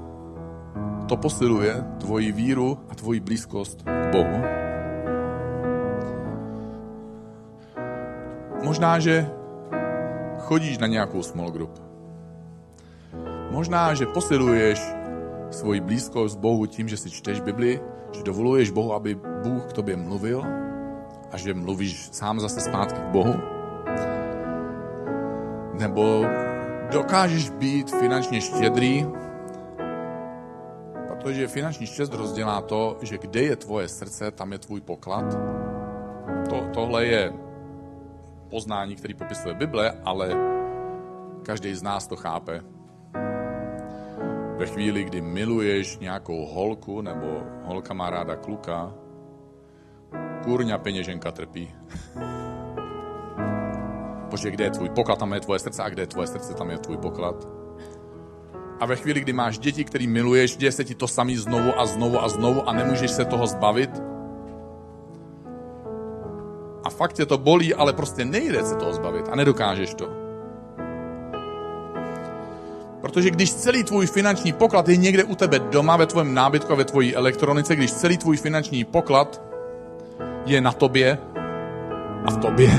to posiluje tvoji víru a tvoji blízkost k Bohu. Možná, že chodíš na nějakou small group. Možná, že posiluješ svoji blízkost Bohu tím, že si čteš Bibli, že dovoluješ Bohu, aby Bůh k tobě mluvil a že mluvíš sám zase zpátky k Bohu. Nebo dokážeš být finančně štědrý, protože finanční štědrost dělá to, že kde je tvoje srdce, tam je tvůj poklad. To, tohle je poznání, který popisuje Bible, ale každý z nás to chápe. Ve chvíli, kdy miluješ nějakou holku nebo holka má ráda kluka, kurňa peněženka trpí. Protože kde je tvůj poklad, tam je tvoje srdce a kde je tvoje srdce, tam je tvůj poklad. A ve chvíli, kdy máš děti, který miluješ, děje se ti to samý znovu a znovu a znovu a nemůžeš se toho zbavit. A fakt tě to bolí, ale prostě nejde se toho zbavit a nedokážeš to. Protože když celý tvůj finanční poklad je někde u tebe doma, ve tvém nábytku a ve tvojí elektronice, když celý tvůj finanční poklad je na tobě a v tobě,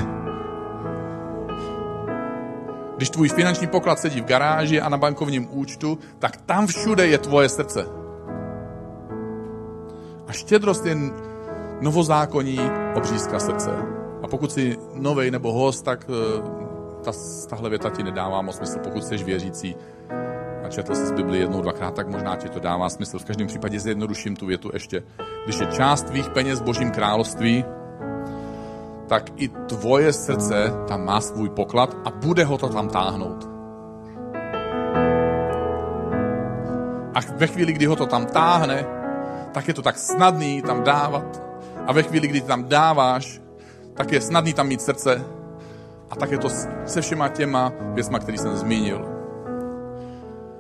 když tvůj finanční poklad sedí v garáži a na bankovním účtu, tak tam všude je tvoje srdce. A štědrost je novozákonní obřízka srdce. A pokud jsi novej nebo host, tak eh, ta, tahle věta ti nedává moc smysl. Pokud jsi věřící a četl jsi z Bibli jednou, dvakrát, tak možná ti to dává smysl. V každém případě zjednoduším tu větu ještě. Když je část tvých peněz božím království, tak i tvoje srdce tam má svůj poklad a bude ho to tam táhnout. A ve chvíli, kdy ho to tam táhne, tak je to tak snadný tam dávat. A ve chvíli, kdy tam dáváš, tak je snadný tam mít srdce. A tak je to se všema těma věcma, který jsem zmínil.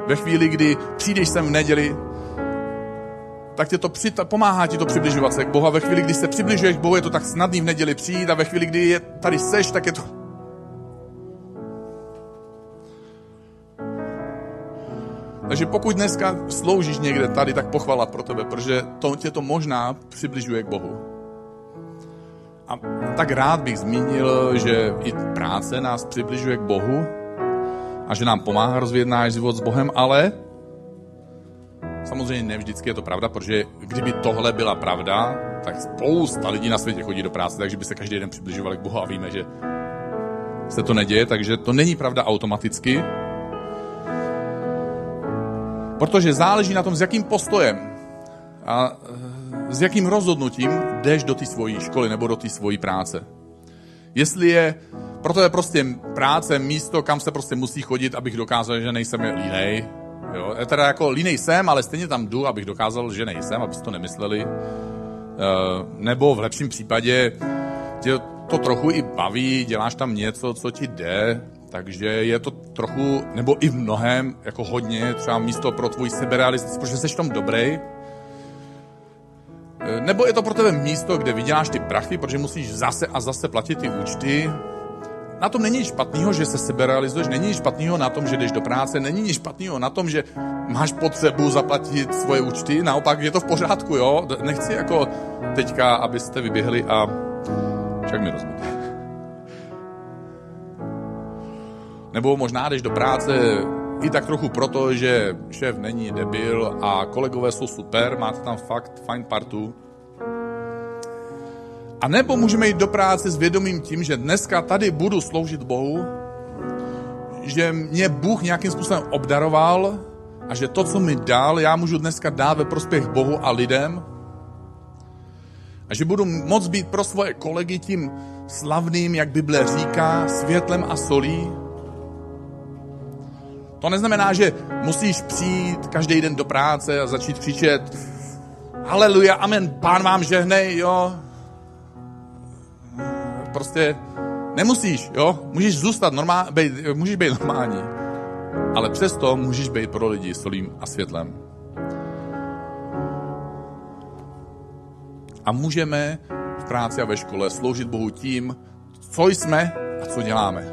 Ve chvíli, kdy přijdeš sem v neděli, tak tě to přita- pomáhá ti to přibližovat se k Bohu. A ve chvíli, kdy se přibližuješ k Bohu, je to tak snadný v neděli přijít a ve chvíli, kdy je tady seš, tak je to... Takže pokud dneska sloužíš někde tady, tak pochvala pro tebe, protože to tě to možná přibližuje k Bohu. A tak rád bych zmínil, že i práce nás přibližuje k Bohu a že nám pomáhá rozvíjet náš život s Bohem, ale Samozřejmě ne vždycky je to pravda, protože kdyby tohle byla pravda, tak spousta lidí na světě chodí do práce, takže by se každý den přibližovali k Bohu a víme, že se to neděje, takže to není pravda automaticky. Protože záleží na tom, s jakým postojem a eh, s jakým rozhodnutím jdeš do té svojí školy nebo do té svojí práce. Jestli je, proto je prostě práce místo, kam se prostě musí chodit, abych dokázal, že nejsem línej, Jo? Já teda jako línej jsem, ale stejně tam jdu, abych dokázal, že nejsem, aby to nemysleli. E, nebo v lepším případě tě to trochu i baví, děláš tam něco, co ti jde, takže je to trochu, nebo i v mnohem, jako hodně, třeba místo pro tvůj seberealismus, protože jsi v tom dobrý. E, nebo je to pro tebe místo, kde vyděláš ty prachy, protože musíš zase a zase platit ty účty, na tom není špatného, že se sebe realizuješ, není špatného na tom, že jdeš do práce, není nic špatného na tom, že máš potřebu zaplatit svoje účty, naopak je to v pořádku, jo? Nechci jako teďka, abyste vyběhli a však mi rozumíte. Nebo možná jdeš do práce i tak trochu proto, že šéf není debil a kolegové jsou super, máte tam fakt fajn partu, a nebo můžeme jít do práce s vědomím tím, že dneska tady budu sloužit Bohu, že mě Bůh nějakým způsobem obdaroval a že to, co mi dal, já můžu dneska dát ve prospěch Bohu a lidem. A že budu moc být pro svoje kolegy tím slavným, jak Bible říká, světlem a solí. To neznamená, že musíš přijít každý den do práce a začít křičet Haleluja, amen, pán vám žehnej, jo, prostě nemusíš, jo? Můžeš zůstat normál, bejt, můžeš být normální. Ale přesto můžeš být pro lidi solím a světlem. A můžeme v práci a ve škole sloužit Bohu tím, co jsme a co děláme.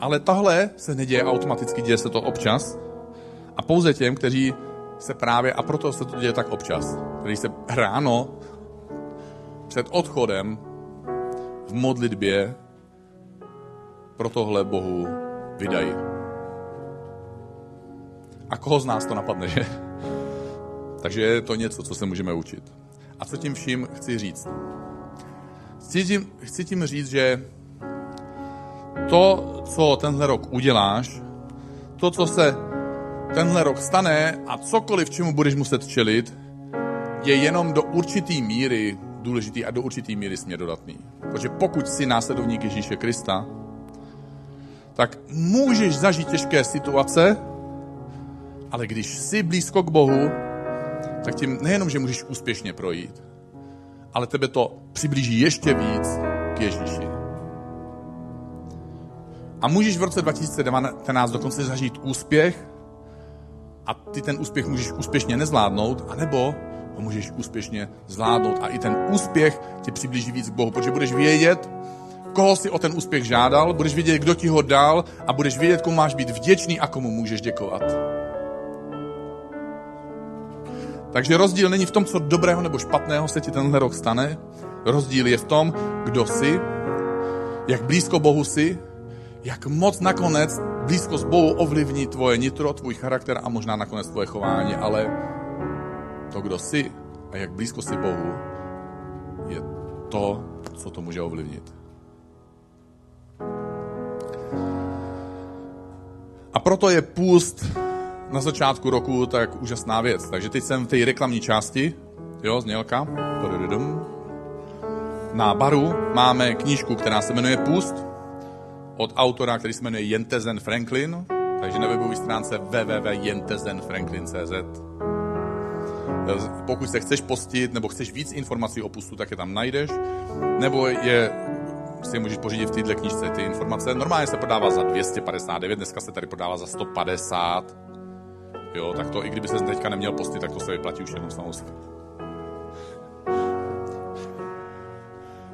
Ale tohle se neděje automaticky, děje se to občas. A pouze těm, kteří se právě, a proto se to děje tak občas, kteří se ráno před odchodem v modlitbě pro tohle Bohu vydají. A koho z nás to napadne, že? Takže je to něco, co se můžeme učit. A co tím vším chci říct? Chci tím, chci tím říct, že to, co tenhle rok uděláš, to, co se tenhle rok stane a cokoliv, čemu budeš muset čelit, je jenom do určitý míry důležitý a do určitý míry směrodatný. Protože pokud jsi následovník Ježíše Krista, tak můžeš zažít těžké situace, ale když jsi blízko k Bohu, tak tím nejenom, že můžeš úspěšně projít, ale tebe to přiblíží ještě víc k Ježíši. A můžeš v roce 2019 dokonce zažít úspěch a ty ten úspěch můžeš úspěšně nezvládnout, anebo ho můžeš úspěšně zvládnout a i ten úspěch tě přiblíží víc k Bohu, protože budeš vědět, koho si o ten úspěch žádal, budeš vědět, kdo ti ho dal a budeš vědět, komu máš být vděčný a komu můžeš děkovat. Takže rozdíl není v tom, co dobrého nebo špatného se ti tenhle rok stane. Rozdíl je v tom, kdo jsi, jak blízko Bohu jsi, jak moc nakonec blízkost Bohu ovlivní tvoje nitro, tvůj charakter a možná nakonec tvoje chování, ale to, kdo jsi a jak blízko jsi Bohu, je to, co to může ovlivnit. A proto je půst na začátku roku tak úžasná věc. Takže teď jsem v té reklamní části, jo, znělka, na baru máme knížku, která se jmenuje Půst od autora, který se jmenuje Jentezen Franklin, takže na webové stránce www.jentezenfranklin.cz Pokud se chceš postit, nebo chceš víc informací o pustu, tak je tam najdeš, nebo je si můžeš pořídit v této knížce ty informace. Normálně se prodává za 259, dneska se tady prodává za 150. Jo, tak to i kdyby se teďka neměl postit, tak to se vyplatí už jenom samozřejmě.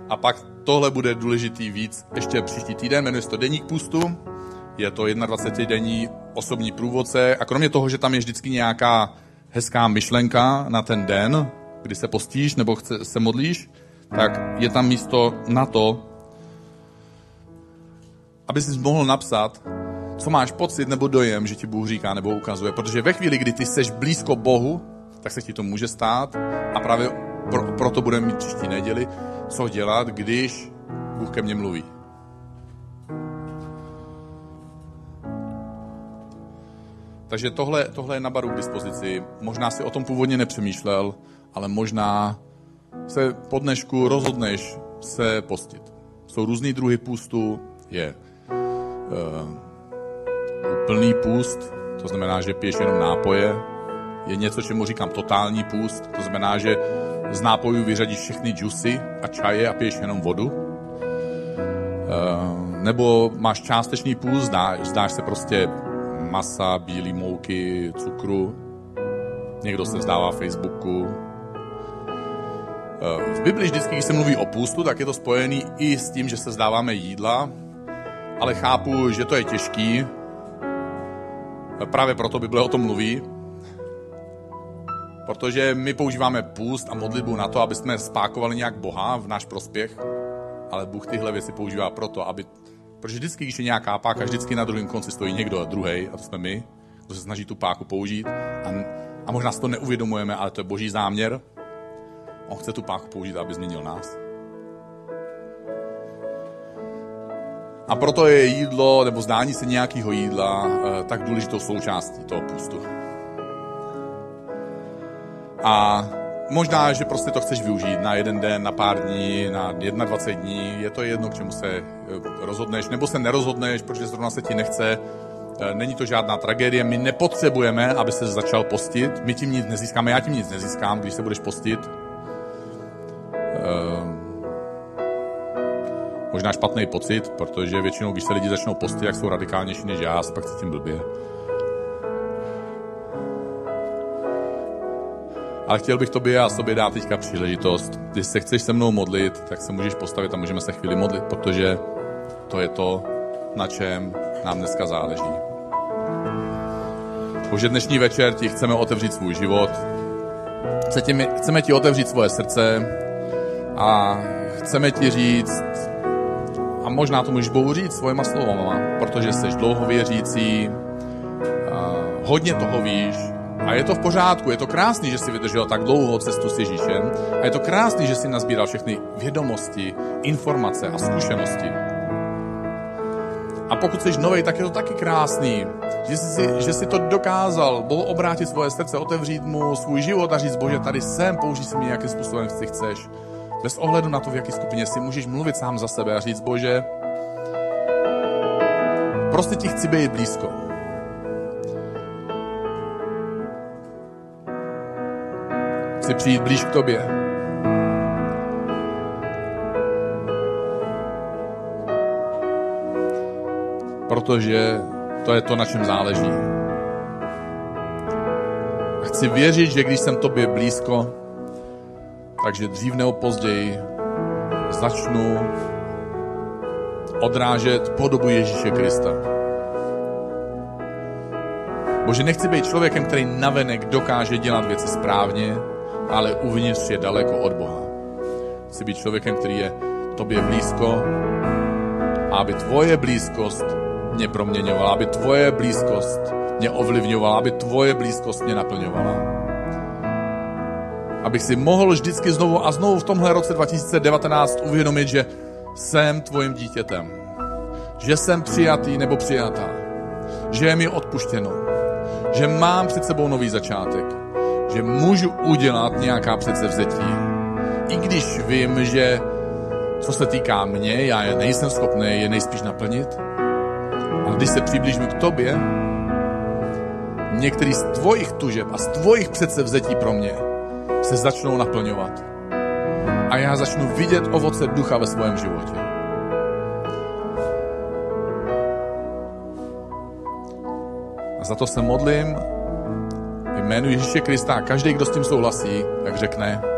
A pak tohle bude důležitý víc ještě příští týden, jmenuje se to Deník pustu. Je to 21 denní osobní průvodce a kromě toho, že tam je vždycky nějaká hezká myšlenka na ten den, kdy se postíš nebo chce, se modlíš, tak je tam místo na to, aby jsi mohl napsat, co máš pocit nebo dojem, že ti Bůh říká nebo ukazuje. Protože ve chvíli, kdy ty jsi blízko Bohu, tak se ti to může stát a právě pro, proto budeme mít příští neděli, co dělat, když Bůh ke mně mluví. Takže tohle, tohle je na baru k dispozici. Možná si o tom původně nepřemýšlel, ale možná se po dnešku rozhodneš se postit. Jsou různý druhy půstu, je uh, úplný půst, to znamená, že piješ jenom nápoje. Je něco, čemu říkám totální půst, to znamená, že z nápojů vyřadíš všechny džusy a čaje a piješ jenom vodu. Uh, nebo máš částečný půst, zdáš, zdáš se prostě masa, bílé mouky, cukru. Někdo se vzdává Facebooku. Eh, v Bibli vždycky, když se mluví o půstu, tak je to spojený i s tím, že se zdáváme jídla, ale chápu, že to je těžký. Právě proto Bible o tom mluví. Protože my používáme půst a modlitbu na to, aby jsme spákovali nějak Boha v náš prospěch, ale Bůh tyhle věci používá proto, aby... Protože vždycky, když je nějaká páka, vždycky na druhém konci stojí někdo druhý, a to jsme my, kdo se snaží tu páku použít. A, a možná si to neuvědomujeme, ale to je boží záměr. On chce tu páku použít, aby změnil nás. A proto je jídlo nebo zdání se nějakého jídla eh, tak důležitou součástí toho pustu. A možná, že prostě to chceš využít na jeden den, na pár dní, na 21 dní, je to jedno, k čemu se eh, rozhodneš, nebo se nerozhodneš, protože zrovna se ti nechce. Eh, není to žádná tragédie, my nepotřebujeme, aby se začal postit, my tím nic nezískáme, já tím nic nezískám, když se budeš postit. možná špatný pocit, protože většinou, když se lidi začnou postit, jak jsou radikálnější než já, pak cítím blbě. Ale chtěl bych tobě a sobě dát teďka příležitost. Když se chceš se mnou modlit, tak se můžeš postavit a můžeme se chvíli modlit, protože to je to, na čem nám dneska záleží. Bože, dnešní večer ti chceme otevřít svůj život, chceme, ti otevřít svoje srdce a chceme ti říct, a možná to můžeš Bohu říct svojima slovama, protože jsi dlouho věřící, hodně toho víš a je to v pořádku, je to krásný, že jsi vydržel tak dlouho cestu s Ježíšem a je to krásný, že jsi nazbíral všechny vědomosti, informace a zkušenosti. A pokud jsi nový, tak je to taky krásný, že jsi, že jsi to dokázal, Bohu obrátit svoje srdce, otevřít mu svůj život a říct, Bože, tady jsem, použij si mě, jakým způsobem si chceš. Bez ohledu na to, v jaké skupině si můžeš mluvit sám za sebe a říct, Bože, prostě ti chci být blízko. Chci přijít blíž k tobě. Protože to je to, na čem záleží. A chci věřit, že když jsem tobě blízko, takže dřív nebo později začnu odrážet podobu Ježíše Krista. Bože, nechci být člověkem, který navenek dokáže dělat věci správně, ale uvnitř je daleko od Boha. Chci být člověkem, který je tobě blízko aby tvoje blízkost mě proměňovala, aby tvoje blízkost mě ovlivňovala, aby tvoje blízkost mě naplňovala. Abych si mohl vždycky znovu a znovu v tomhle roce 2019 uvědomit, že jsem tvojím dítětem. Že jsem přijatý nebo přijatá. Že je mi odpuštěno. Že mám před sebou nový začátek. Že můžu udělat nějaká předsevzetí. I když vím, že co se týká mě, já je nejsem schopný je nejspíš naplnit, a když se přiblížím k tobě, některý z tvojich tužeb a z tvojich předsevzetí pro mě se začnou naplňovat. A já začnu vidět ovoce ducha ve svém životě. A za to se modlím jménu Ježíše Krista a každý, kdo s tím souhlasí, tak řekne